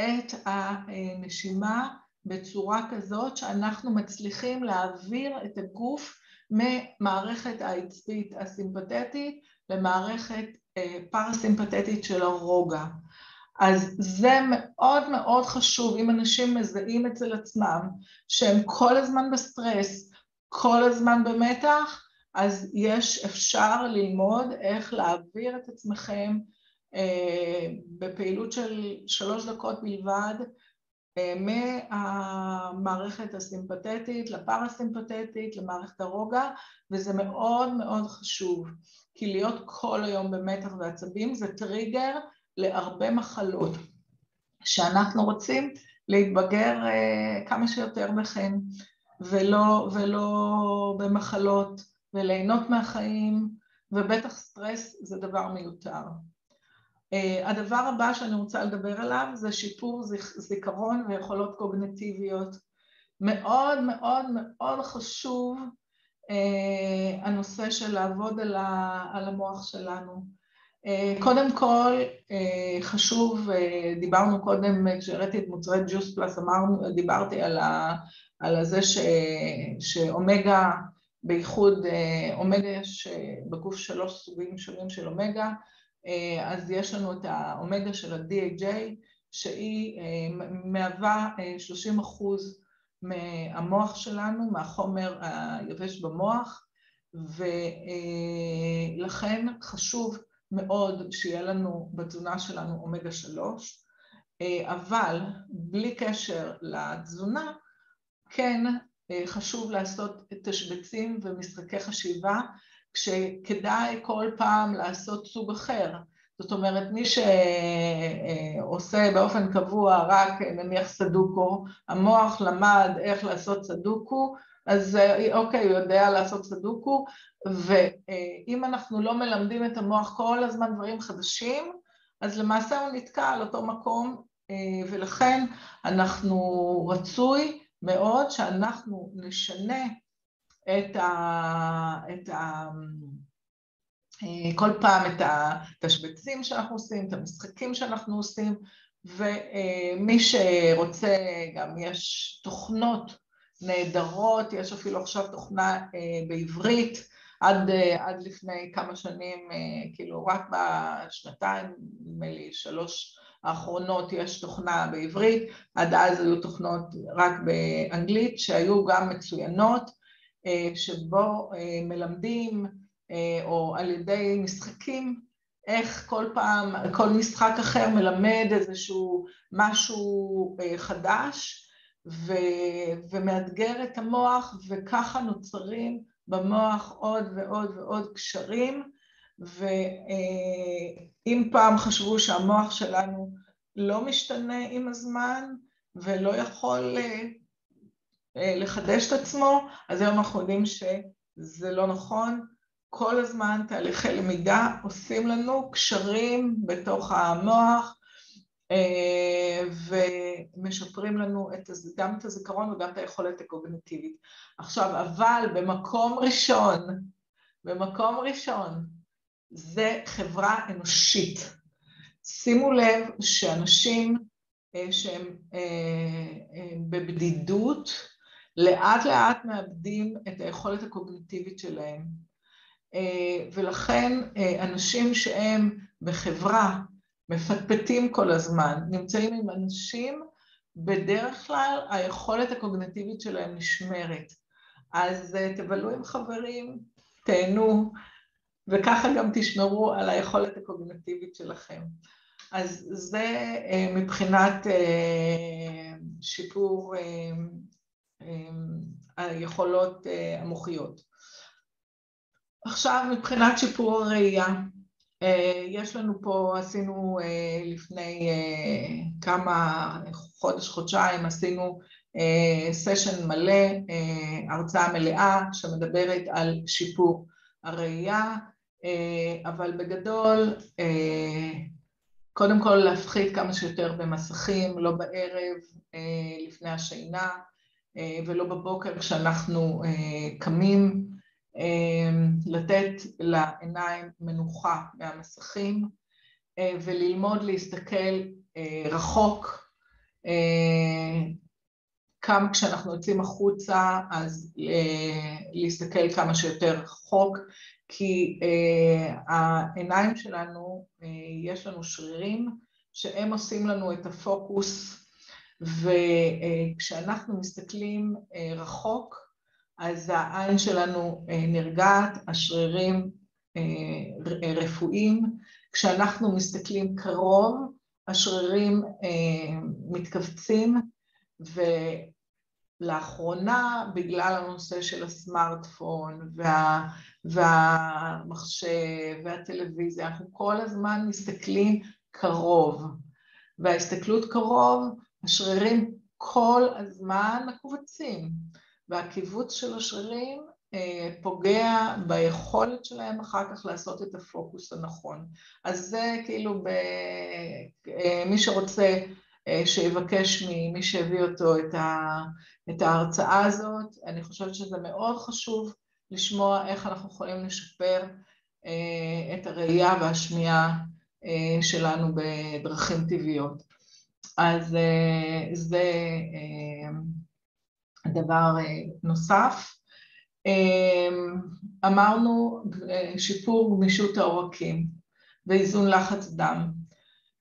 את הנשימה בצורה כזאת שאנחנו מצליחים להעביר את הגוף ממערכת העצבית הסימפתטית למערכת פרסימפתטית של הרוגע. אז זה מאוד מאוד חשוב אם אנשים מזהים אצל עצמם שהם כל הזמן בסטרס, כל הזמן במתח, אז יש, אפשר ללמוד איך להעביר את עצמכם אה, בפעילות של שלוש דקות בלבד מהמערכת הסימפתטית לפרסימפתטית, למערכת הרוגע, וזה מאוד מאוד חשוב, כי להיות כל היום במתח ועצבים זה טריגר להרבה מחלות, שאנחנו רוצים להתבגר כמה שיותר בחן, ולא, ולא במחלות, וליהנות מהחיים, ובטח סטרס זה דבר מיותר. Uh, הדבר הבא שאני רוצה לדבר עליו זה שיפור זיכרון ויכולות קוגנטיביות. מאוד מאוד מאוד חשוב uh, הנושא של לעבוד על, המוח שלנו. Uh, קודם כל חשוב, דיברנו קודם, כשהראיתי את מוצרי ג'וס פלאס, אמרנו, דיברתי על, ה, על זה ש, שאומגה, בייחוד אומגה יש בגוף שלוש סוגים שונים של אומגה, אה, אז יש לנו את האומגה של ה-DHA שהיא אה, מהווה 30 אה, אחוז מהמוח שלנו, מהחומר היבש במוח ולכן חשוב מאוד שיהיה לנו בתזונה שלנו אומגה 3 אבל בלי קשר לתזונה כן חשוב לעשות תשבצים ומשחקי חשיבה כשכדאי כל פעם לעשות סוג אחר. זאת אומרת, מי שעושה באופן קבוע רק נניח סדוקו, המוח למד איך לעשות סדוקו, אז אוקיי, הוא יודע לעשות סדוקו, ואם אנחנו לא מלמדים את המוח כל הזמן דברים חדשים, אז למעשה הוא נתקע על אותו מקום, ולכן אנחנו רצוי מאוד שאנחנו נשנה את ה... את ה... כל פעם את התשבצים שאנחנו עושים, את המשחקים שאנחנו עושים, ומי שרוצה, גם יש תוכנות נהדרות, יש אפילו עכשיו תוכנה בעברית, עד, עד לפני כמה שנים, כאילו רק בשנתיים, נדמה לי שלוש האחרונות יש תוכנה בעברית, עד אז היו תוכנות רק באנגלית שהיו גם מצוינות, אה, שבו אה, מלמדים אה, או על ידי משחקים איך כל פעם, כל משחק אחר מלמד איזשהו משהו חדש ו, ומאתגר את המוח וככה נוצרים במוח עוד ועוד ועוד קשרים ואם פעם חשבו שהמוח שלנו לא משתנה עם הזמן ולא יכול אה, לחדש את עצמו, אז היום אנחנו יודעים שזה לא נכון, כל הזמן תהליכי למידה עושים לנו קשרים בתוך המוח אה, ומשפרים לנו את, גם את הזיכרון וגם את היכולת הקוגניטיבית. עכשיו, אבל במקום ראשון, במקום ראשון, זה חברה אנושית. שימו לב שאנשים אה, שהם אה, בבדידות, לאט לאט מאבדים את היכולת הקוגניטיבית שלהם. ולכן אנשים שהם בחברה מפטפטים כל הזמן, נמצאים עם אנשים, בדרך כלל היכולת הקוגנטיבית שלהם נשמרת. אז אה, תבלו עם חברים, תהנו, וככה גם תשמרו על היכולת הקוגנטיבית שלכם. אז זה אה, מבחינת אה, שיפור היכולות המוחיות. עכשיו מבחינת שיפור הראייה, אה, יש לנו פה, עשינו אה, לפני אה, כמה, חודש, חודשיים, עשינו סשן מלא, הרצאה מלאה שמדברת על שיפור הראייה, אבל בגדול, קודם כל להפחית כמה שיותר במסכים, לא בערב לפני השינה ולא בבוקר כשאנחנו קמים, אמ, לתת לעיניים מנוחה מהמסכים אה, וללמוד להסתכל אה, רחוק, כמה אה, כשאנחנו יוצאים החוצה אז להסתכל כמה שיותר רחוק כי העיניים שלנו, יש לנו שרירים שהם עושים לנו את הפוקוס וכשאנחנו מסתכלים רחוק אז העין שלנו אה, נרגעת, השרירים אה, רפואיים, כשאנחנו מסתכלים קרוב, השרירים אה, מתכווצים, ולאחרונה, בגלל הנושא של הסמארטפון וה, והמחשב והטלוויזיה, אנחנו כל הזמן מסתכלים קרוב, וההסתכלות קרוב, השרירים כל הזמן מכווצים. והקיבוץ של השרירים אה, פוגע ביכולת שלהם אחר כך לעשות את הפוקוס הנכון. אז זה כאילו, ב... אה, מי שרוצה אה, שיבקש ממי שהביא אותו את, ה... את ההרצאה הזאת, אני חושבת שזה מאוד חשוב לשמוע איך אנחנו יכולים לשפר את הראייה והשמיעה שלנו בדרכים טבעיות. אז זה דבר אה, נוסף. אמ, אמרנו אה, שיפור גמישות העורקים ואיזון לחץ דם.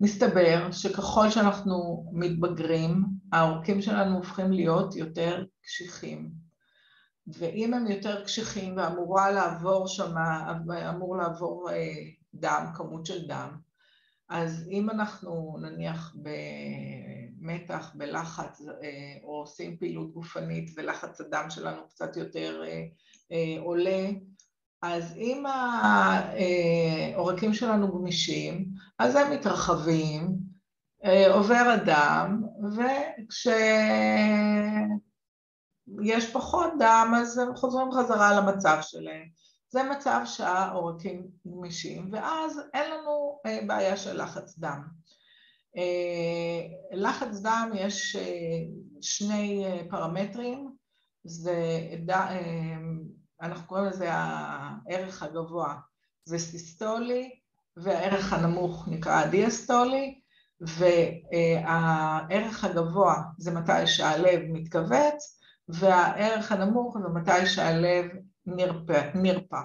מסתבר שככל שאנחנו מתבגרים, העורקים שלנו הופכים להיות יותר קשיחים. ואם הם יותר קשיחים ואמורה לעבור שם, אמור לעבור אה, דם, כמות של דם, אז אם אנחנו נניח במתח, בלחץ, אה, או עושים פעילות גופנית ולחץ הדם שלנו קצת יותר אה, אה, עולה, אז אם העורקים שלנו גמישים, אז הם מתרחבים, עובר הדם, וכשיש פחות דם אז הם חוזרים חזרה למצב שלהם. זה מצב שהעורקים גמישים, ואז אין לנו אה, בעיה של לחץ דם. אה, לחץ דם יש אה, שני פרמטרים, זה, אנחנו קוראים לזה הערך הגבוה, זה סיסטולי, והערך הנמוך נקרא דיאסטולי, והערך הגבוה זה מתי שהלב מתכווץ, והערך הנמוך זה מתי שהלב נרפא. נרפא.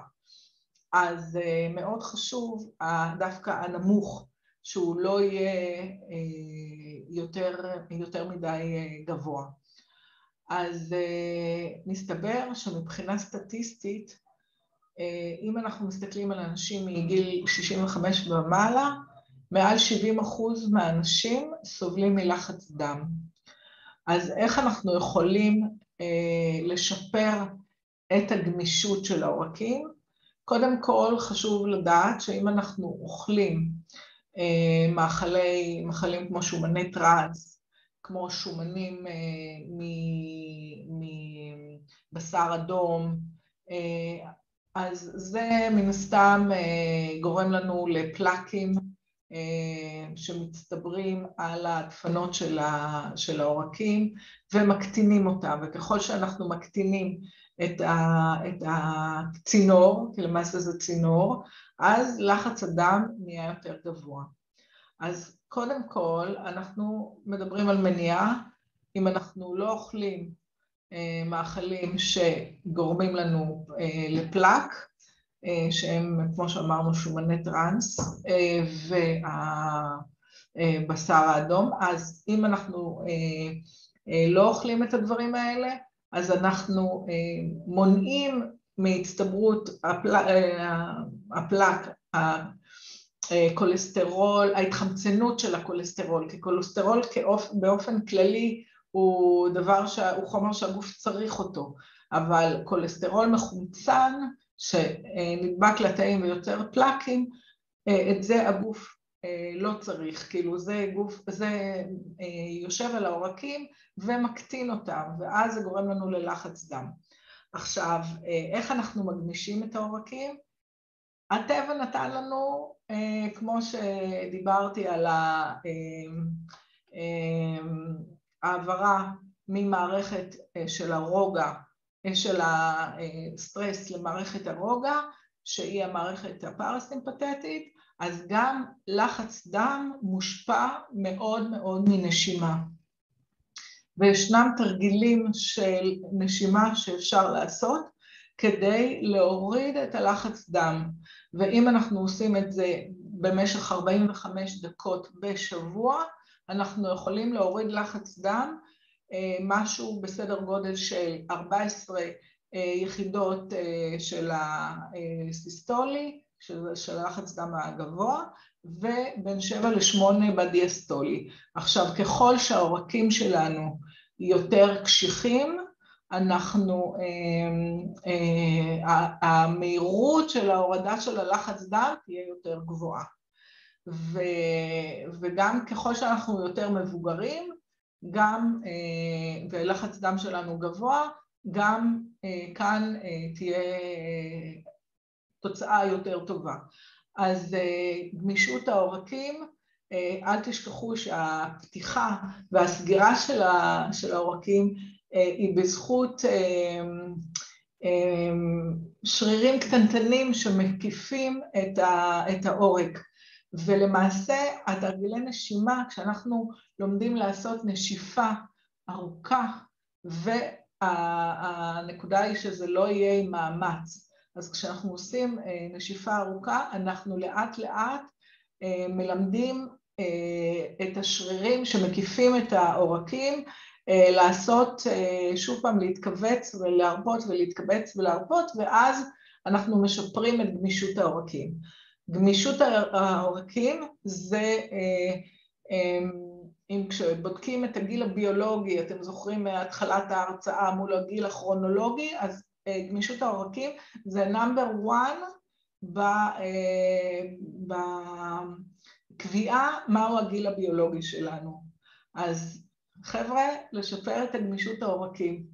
אז אה, מאוד חשוב דווקא הנמוך, שהוא לא יהיה אה, יותר, יותר מדי אה, גבוה. אז מסתבר שמבחינה סטטיסטית, אם אנחנו מסתכלים על אנשים מגיל 65 ומעלה, מעל 70 אחוז מהאנשים סובלים מלחץ דם. אז איך אנחנו יכולים לשפר את הגמישות של העורקים. קודם כל חשוב לדעת שאם אנחנו אוכלים אה, מאכלי, מאכלים כמו שומני טראנס, כמו שומנים אה, מבשר אדום, אה, אז זה מן הסתם גורם לנו לפלאקים שמצטברים על הדפנות של העורקים ומקטינים אותם, וככל שאנחנו מקטינים את הצינור, כי למעשה זה צינור, אז לחץ הדם נהיה יותר גבוה. אז קודם כל אנחנו מדברים על מניעה, אם אנחנו לא אוכלים מאכלים שגורמים לנו לפלאק, שהם כמו שאמרנו שומני טראנס והבשר האדום, אז אם אנחנו לא אוכלים את הדברים האלה, אז אנחנו מונעים מהצטברות הפלאק, הכולסטרול, ההתחמצנות של הכולסטרול, כי כולסטרול באופן כללי הוא דבר, הוא חומר שהגוף צריך אותו, אבל כולסטרול מחומצן שנדבק לתאים ויוצר פלאקים, את זה הגוף לא צריך, כאילו זה גוף, זה יושב על העורקים ומקטין אותם, ואז זה גורם לנו ללחץ דם. עכשיו, איך אנחנו מגמישים את העורקים? הטבע נתן לנו, כמו שדיברתי על העברה ממערכת של הרוגע, של הסטרס למערכת הרוגע, שהיא המערכת הפרסימפטית, אז גם לחץ דם מושפע מאוד מאוד מנשימה. וישנם תרגילים של נשימה שאפשר לעשות כדי להוריד את הלחץ דם, ואם אנחנו עושים את זה במשך 45 דקות בשבוע, אנחנו יכולים להוריד לחץ דם משהו בסדר גודל של 14 יחידות של הסיסטולי, של הלחץ דם הגבוה, ובין 7 ל-8 בדיאסטולי. עכשיו, ככל שהעורקים שלנו יותר קשיחים, אנחנו, המהירות של ההורדה של הלחץ דם תהיה יותר גבוהה. וגם ככל שאנחנו יותר מבוגרים, גם, ולחץ דם שלנו גבוה, גם כאן תהיה תוצאה יותר טובה. אז גמישות העורקים, אל תשכחו שהפתיחה והסגירה של העורקים היא בזכות שרירים קטנטנים שמקיפים את העורק. ולמעשה התרגילי נשימה, כשאנחנו לומדים לעשות נשיפה ארוכה, והנקודה היא שזה לא יהיה עם מאמץ, אז כשאנחנו עושים נשיפה ארוכה, אנחנו לאט לאט מלמדים את השרירים שמקיפים את העורקים, לעשות, שוב פעם, להתכווץ ולהרפות ולהתכווץ ולהרפות, ואז אנחנו משפרים את גמישות העורקים. גמישות העורקים זה, אם כשבודקים את הגיל הביולוגי, אתם זוכרים מהתחלת ההרצאה מול הגיל הכרונולוגי, אז גמישות העורקים זה נאמבר 1 בקביעה מהו הגיל הביולוגי שלנו. אז חבר'ה, לשפר את הגמישות העורקים.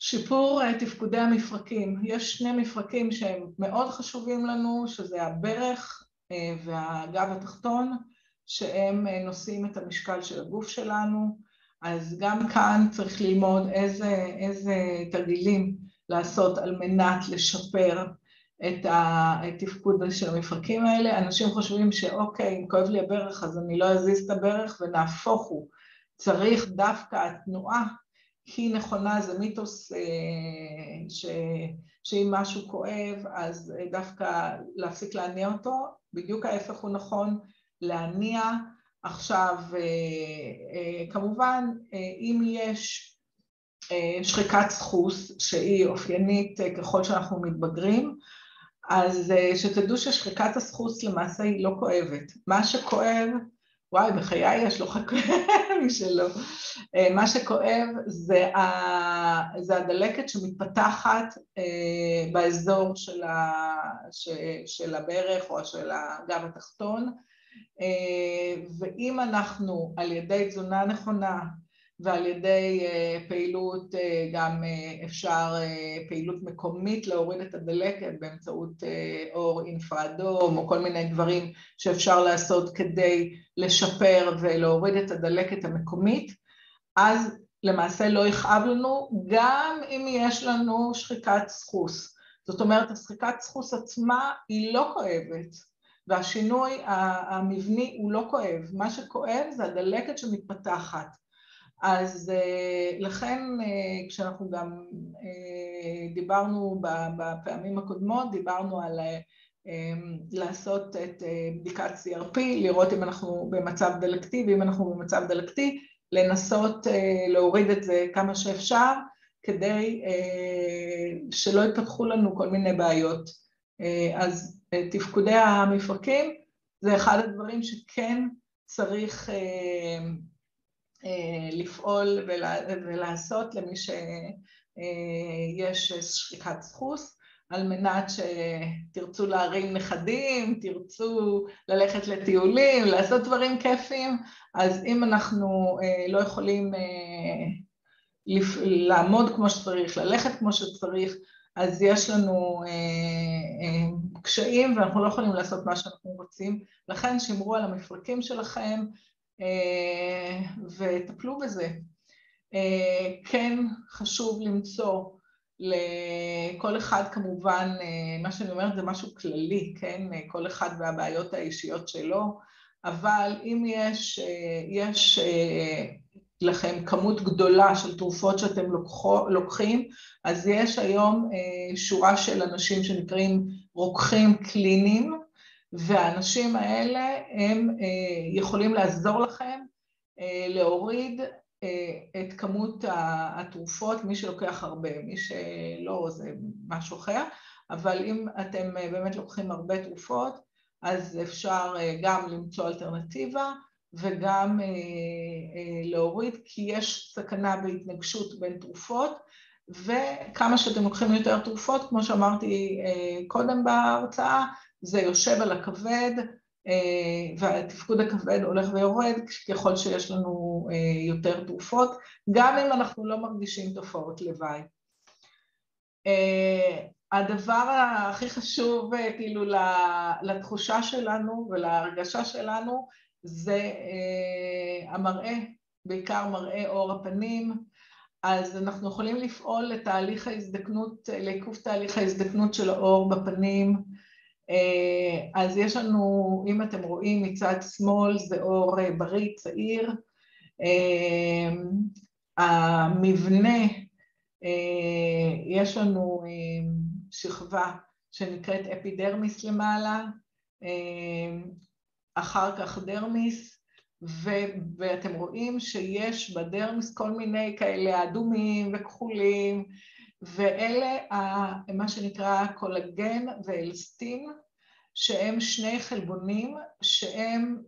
שיפור תפקודי המפרקים, יש שני מפרקים שהם מאוד חשובים לנו, שזה הברך והגב התחתון, שהם נושאים את המשקל של הגוף שלנו, אז גם כאן צריך ללמוד איזה, איזה תרגילים לעשות על מנת לשפר את התפקוד של המפרקים האלה. אנשים חושבים שאוקיי, אם כואב לי הברך אז אני לא אזיז את הברך, ונהפוך הוא, צריך דווקא התנועה היא נכונה, זה מיתוס ש... שאם משהו כואב אז דווקא להפסיק להניע אותו, בדיוק ההפך הוא נכון, להניע. עכשיו, כמובן, אם יש שחיקת סחוס שהיא אופיינית ככל שאנחנו מתבגרים, אז שתדעו ששחיקת הסחוס למעשה היא לא כואבת. מה שכואב, וואי, בחיי יש לו חכוי משלו. מה שכואב זה, זה הדלקת שמתפתחת באזור של, ה, של הברך או של הגב התחתון, ואם אנחנו על ידי תזונה נכונה ועל ידי פעילות גם אפשר פעילות מקומית להוריד את הדלקת באמצעות אור אינפרדום או כל מיני דברים שאפשר לעשות כדי לשפר ולהוריד את הדלקת המקומית, אז למעשה לא יכאב לנו גם אם יש לנו שחיקת סחוס. זאת אומרת, השחיקת סחוס עצמה היא לא כואבת, והשינוי המבני הוא לא כואב, מה שכואב זה הדלקת שמתפתחת. אז לכן כשאנחנו גם דיברנו בפעמים הקודמות, דיברנו על לעשות את בדיקת CRP, לראות אם אנחנו במצב דלקתי, ואם אנחנו במצב דלקתי, לנסות להוריד את זה כמה שאפשר, כדי שלא יפתחו לנו כל מיני בעיות. אז תפקודי המפרקים זה אחד הדברים שכן צריך לפעול ולעשות למי שיש שחיקת סחוס, על מנת שתרצו להרים נכדים, תרצו ללכת לטיולים, לעשות דברים כיפיים, אז אם אנחנו לא יכולים לעמוד כמו שצריך, ללכת כמו שצריך, אז יש לנו קשיים ואנחנו לא יכולים לעשות מה שאנחנו רוצים, לכן שמרו על המפרקים שלכם וטפלו בזה. כן חשוב למצוא לכל אחד כמובן, מה שאני אומרת זה משהו כללי, כן? כל אחד והבעיות האישיות שלו, אבל אם יש, יש לכם כמות גדולה של תרופות שאתם לוקחים, אז יש היום שורה של אנשים שנקראים רוקחים קליניים, והאנשים האלה הם יכולים לעזור לכם להוריד את כמות התרופות, מי שלוקח הרבה, מי שלא זה משהו אחר, אבל אם אתם באמת לוקחים הרבה תרופות, אז אפשר גם למצוא אלטרנטיבה וגם להוריד, כי יש סכנה בהתנגשות בין תרופות, וכמה שאתם לוקחים יותר תרופות, כמו שאמרתי קודם בהרצאה, זה יושב על הכבד, והתפקוד הכבד הולך ויורד ככל שיש לנו יותר תרופות, גם אם אנחנו לא מרגישים תופעות לוואי. הדבר הכי חשוב כאילו לתחושה שלנו ולהרגשה שלנו זה המראה, בעיקר מראה עור הפנים, אז אנחנו יכולים לפעול לתהליך ההזדקנות, לעיכוב תהליך ההזדקנות של העור בפנים, אז יש לנו, אם אתם רואים מצד שמאל, זה עור בריא, צעיר, המבנה, יש לנו שכבה שנקראת אפידרמיס למעלה, אחר כך דרמיס, ואתם רואים שיש בדרמיס כל מיני כאלה אדומים וכחולים, ואלה מה שנקרא קולגן ואלסטין, שהם שני חלבונים שהם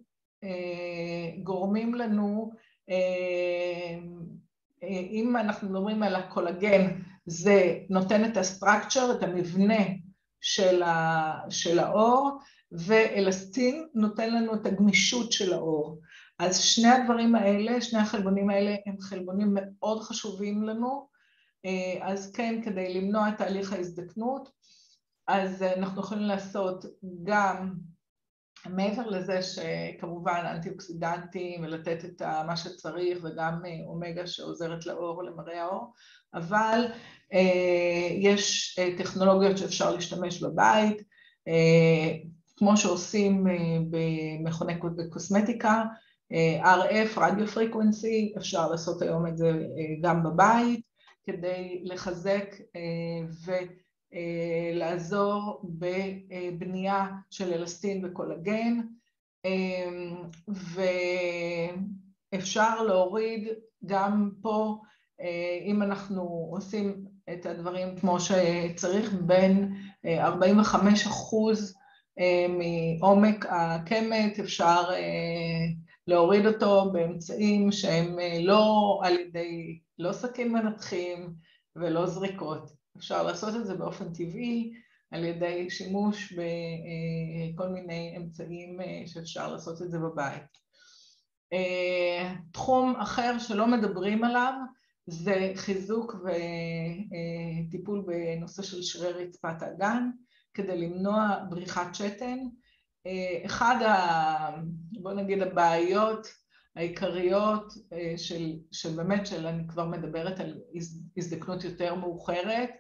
גורמים לנו, אם אנחנו מדברים על הקולגן, זה נותן את הסטרקצ'ר, את המבנה של העור, ואלסטין נותן לנו את הגמישות של העור. אז שני הדברים האלה, שני החלבונים האלה, הם חלבונים מאוד חשובים לנו, אז כן, כדי למנוע את תהליך ההזדקנות, אז אנחנו יכולים לעשות גם, מעבר לזה שכמובן אנטי-אוקסידנטים ולתת את מה שצריך וגם אומגה שעוזרת לעור ולמראה העור, אבל יש טכנולוגיות שאפשר להשתמש בבית, כמו שעושים במכוני קוסמטיקה, RF, רדיו פריקוונסי, אפשר לעשות היום את זה גם בבית, כדי לחזק ולעזור בבנייה של אלסטין וקולגן, ואפשר להוריד גם פה, אם אנחנו עושים את הדברים כמו שצריך, בין 45 אחוז מעומק הקמת, אפשר להוריד אותו באמצעים שהם לא על ידי, לא סכין מנתחים ולא זריקות. אפשר לעשות את זה באופן טבעי על ידי שימוש בכל מיני אמצעים שאפשר לעשות את זה בבית. תחום אחר שלא מדברים עליו זה חיזוק וטיפול בנושא של שרירי רצפת האגן כדי למנוע בריחת שתן. אחד, ה, בוא נגיד, הבעיות העיקריות של, של באמת, של אני כבר מדברת על הזדקנות יותר מאוחרת,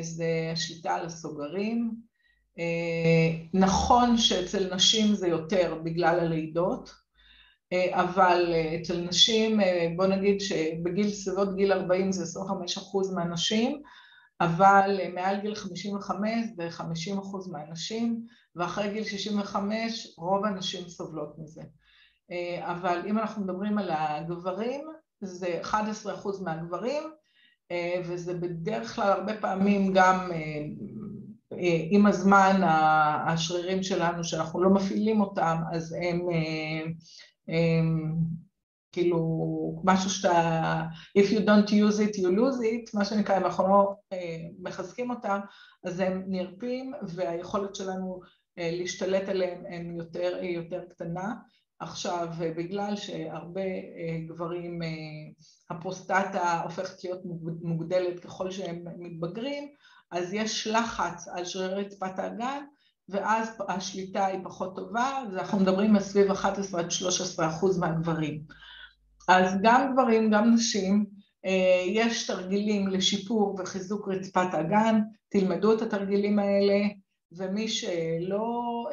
זה השליטה על הסוגרים. נכון שאצל נשים זה יותר בגלל הלידות, אבל אצל נשים, בוא נגיד שבגיל סביבות גיל 40 זה 25 אחוז מהנשים, אבל מעל גיל 55 זה 50 אחוז מהנשים, ואחרי גיל 65 רוב הנשים סובלות מזה. אבל אם אנחנו מדברים על הגברים, זה 11 אחוז מהגברים, וזה בדרך כלל הרבה פעמים גם עם הזמן השרירים שלנו, שאנחנו לא מפעילים אותם, אז הם כאילו משהו שאתה, If you don't use it, you lose it, מה שנקרא, אם אנחנו לא מחזקים אותם, אז הם נרפים והיכולת שלנו להשתלט עליהם הם יותר, היא יותר קטנה. עכשיו, בגלל שהרבה גברים, הפרוסטטה הופכת להיות מוגדלת ככל שהם מתבגרים, אז יש לחץ על שרירי רצפת האגן, ואז השליטה היא פחות טובה, ואנחנו מדברים על סביב 11 עד 13 אחוז מהגברים. אז גם גברים, גם נשים, יש תרגילים לשיפור וחיזוק רצפת האגן, תלמדו את התרגילים האלה, ומי שלא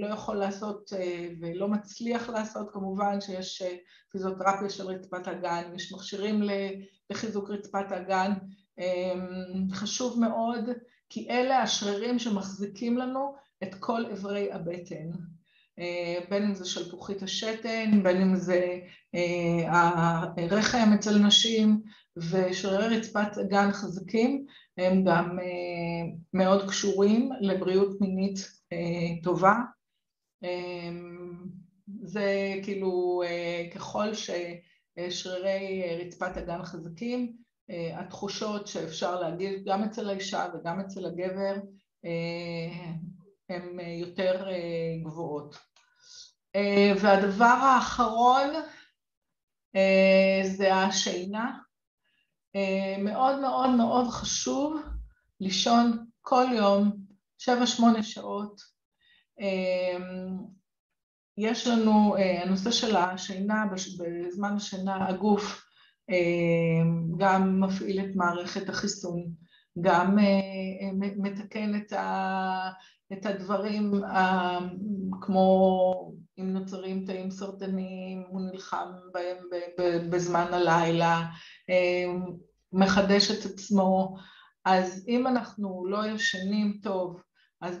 לא יכול לעשות ולא מצליח לעשות, כמובן שיש פיזיותרפיה של רצפת האגן, יש מכשירים לחיזוק רצפת האגן, חשוב מאוד, כי אלה השרירים שמחזיקים לנו את כל אברי הבטן, בין אם זה שלפוחית השתן, בין אם זה הרחם אצל נשים, ושרירי רצפת אגן חזקים הם גם מאוד קשורים לבריאות מינית טובה. זה כאילו ככל ששרירי רצפת אגן חזקים, התחושות שאפשר להגיד גם אצל האישה וגם אצל הגבר הן יותר גבוהות. והדבר האחרון זה השינה. מאוד מאוד מאוד חשוב לישון כל יום שבע שמונה שעות. יש לנו, הנושא של השינה, בזמן השינה הגוף גם מפעיל את מערכת החיסון, גם מתקן את הדברים כמו אם נוצרים תאים סרטניים, הוא נלחם בהם בזמן הלילה, מחדש את עצמו, אז אם אנחנו לא ישנים טוב, אז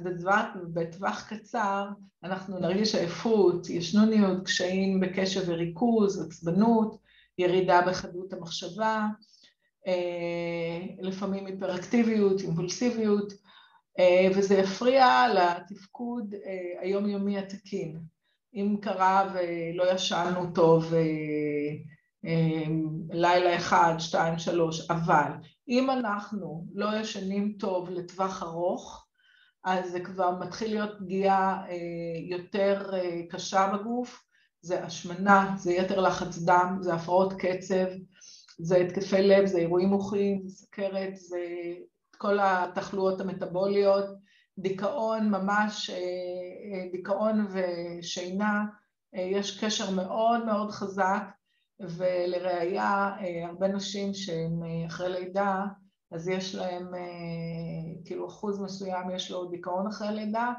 בטווח קצר אנחנו נרגיש עייפות, ישנוניות, קשיים בקשב וריכוז, עצבנות, ירידה בחדות המחשבה, לפעמים היפראקטיביות, אימפולסיביות, וזה יפריע לתפקוד היומיומי התקין. אם קרה ולא ישנו טוב לילה אחד, שתיים, שלוש, אבל אם אנחנו לא ישנים טוב לטווח ארוך, אז זה כבר מתחיל להיות פגיעה יותר קשה בגוף, זה השמנה, זה יתר לחץ דם, זה הפרעות קצב, זה התקפי לב, זה אירועים מוחיים, זה סכרת, זה כל התחלואות המטאבוליות, דיכאון ממש, דיכאון ושינה, יש קשר מאוד מאוד חזק ולראיה הרבה נשים שהן אחרי לידה אז יש להם כאילו אחוז מסוים יש לו דיכאון אחרי לידה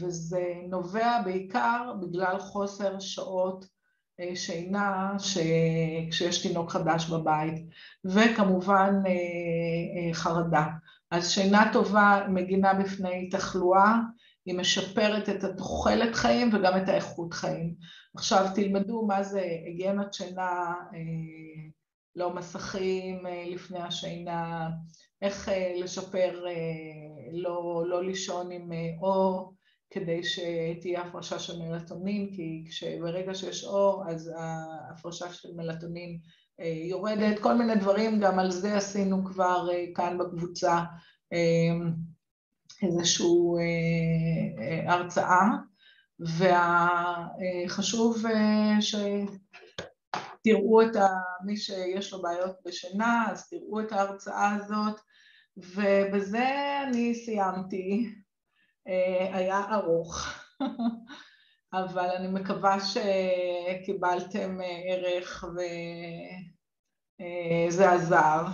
וזה נובע בעיקר בגלל חוסר שעות שינה כשיש תינוק חדש בבית וכמובן חרדה. אז שינה טובה מגינה בפני תחלואה, היא משפרת את התוחלת חיים וגם את האיכות חיים. עכשיו תלמדו מה זה היגיינת שינה, לא מסכים לפני השינה, איך לשפר, לא, לא לישון עם אור כדי שתהיה הפרשה של מלטונין, כי ברגע שיש אור אז ההפרשה של מלטונין יורדת, כל מיני דברים, גם על זה עשינו כבר כאן בקבוצה איזושהי הרצאה, וחשוב שתראו את מי שיש לו בעיות בשינה, אז תראו את ההרצאה הזאת, ובזה אני סיימתי, היה ארוך, אבל אני מקווה שקיבלתם ערך וזה עזר.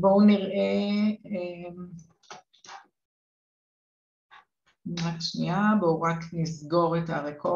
בואו נראה, רק שנייה, בואו רק נסגור את הרקורד.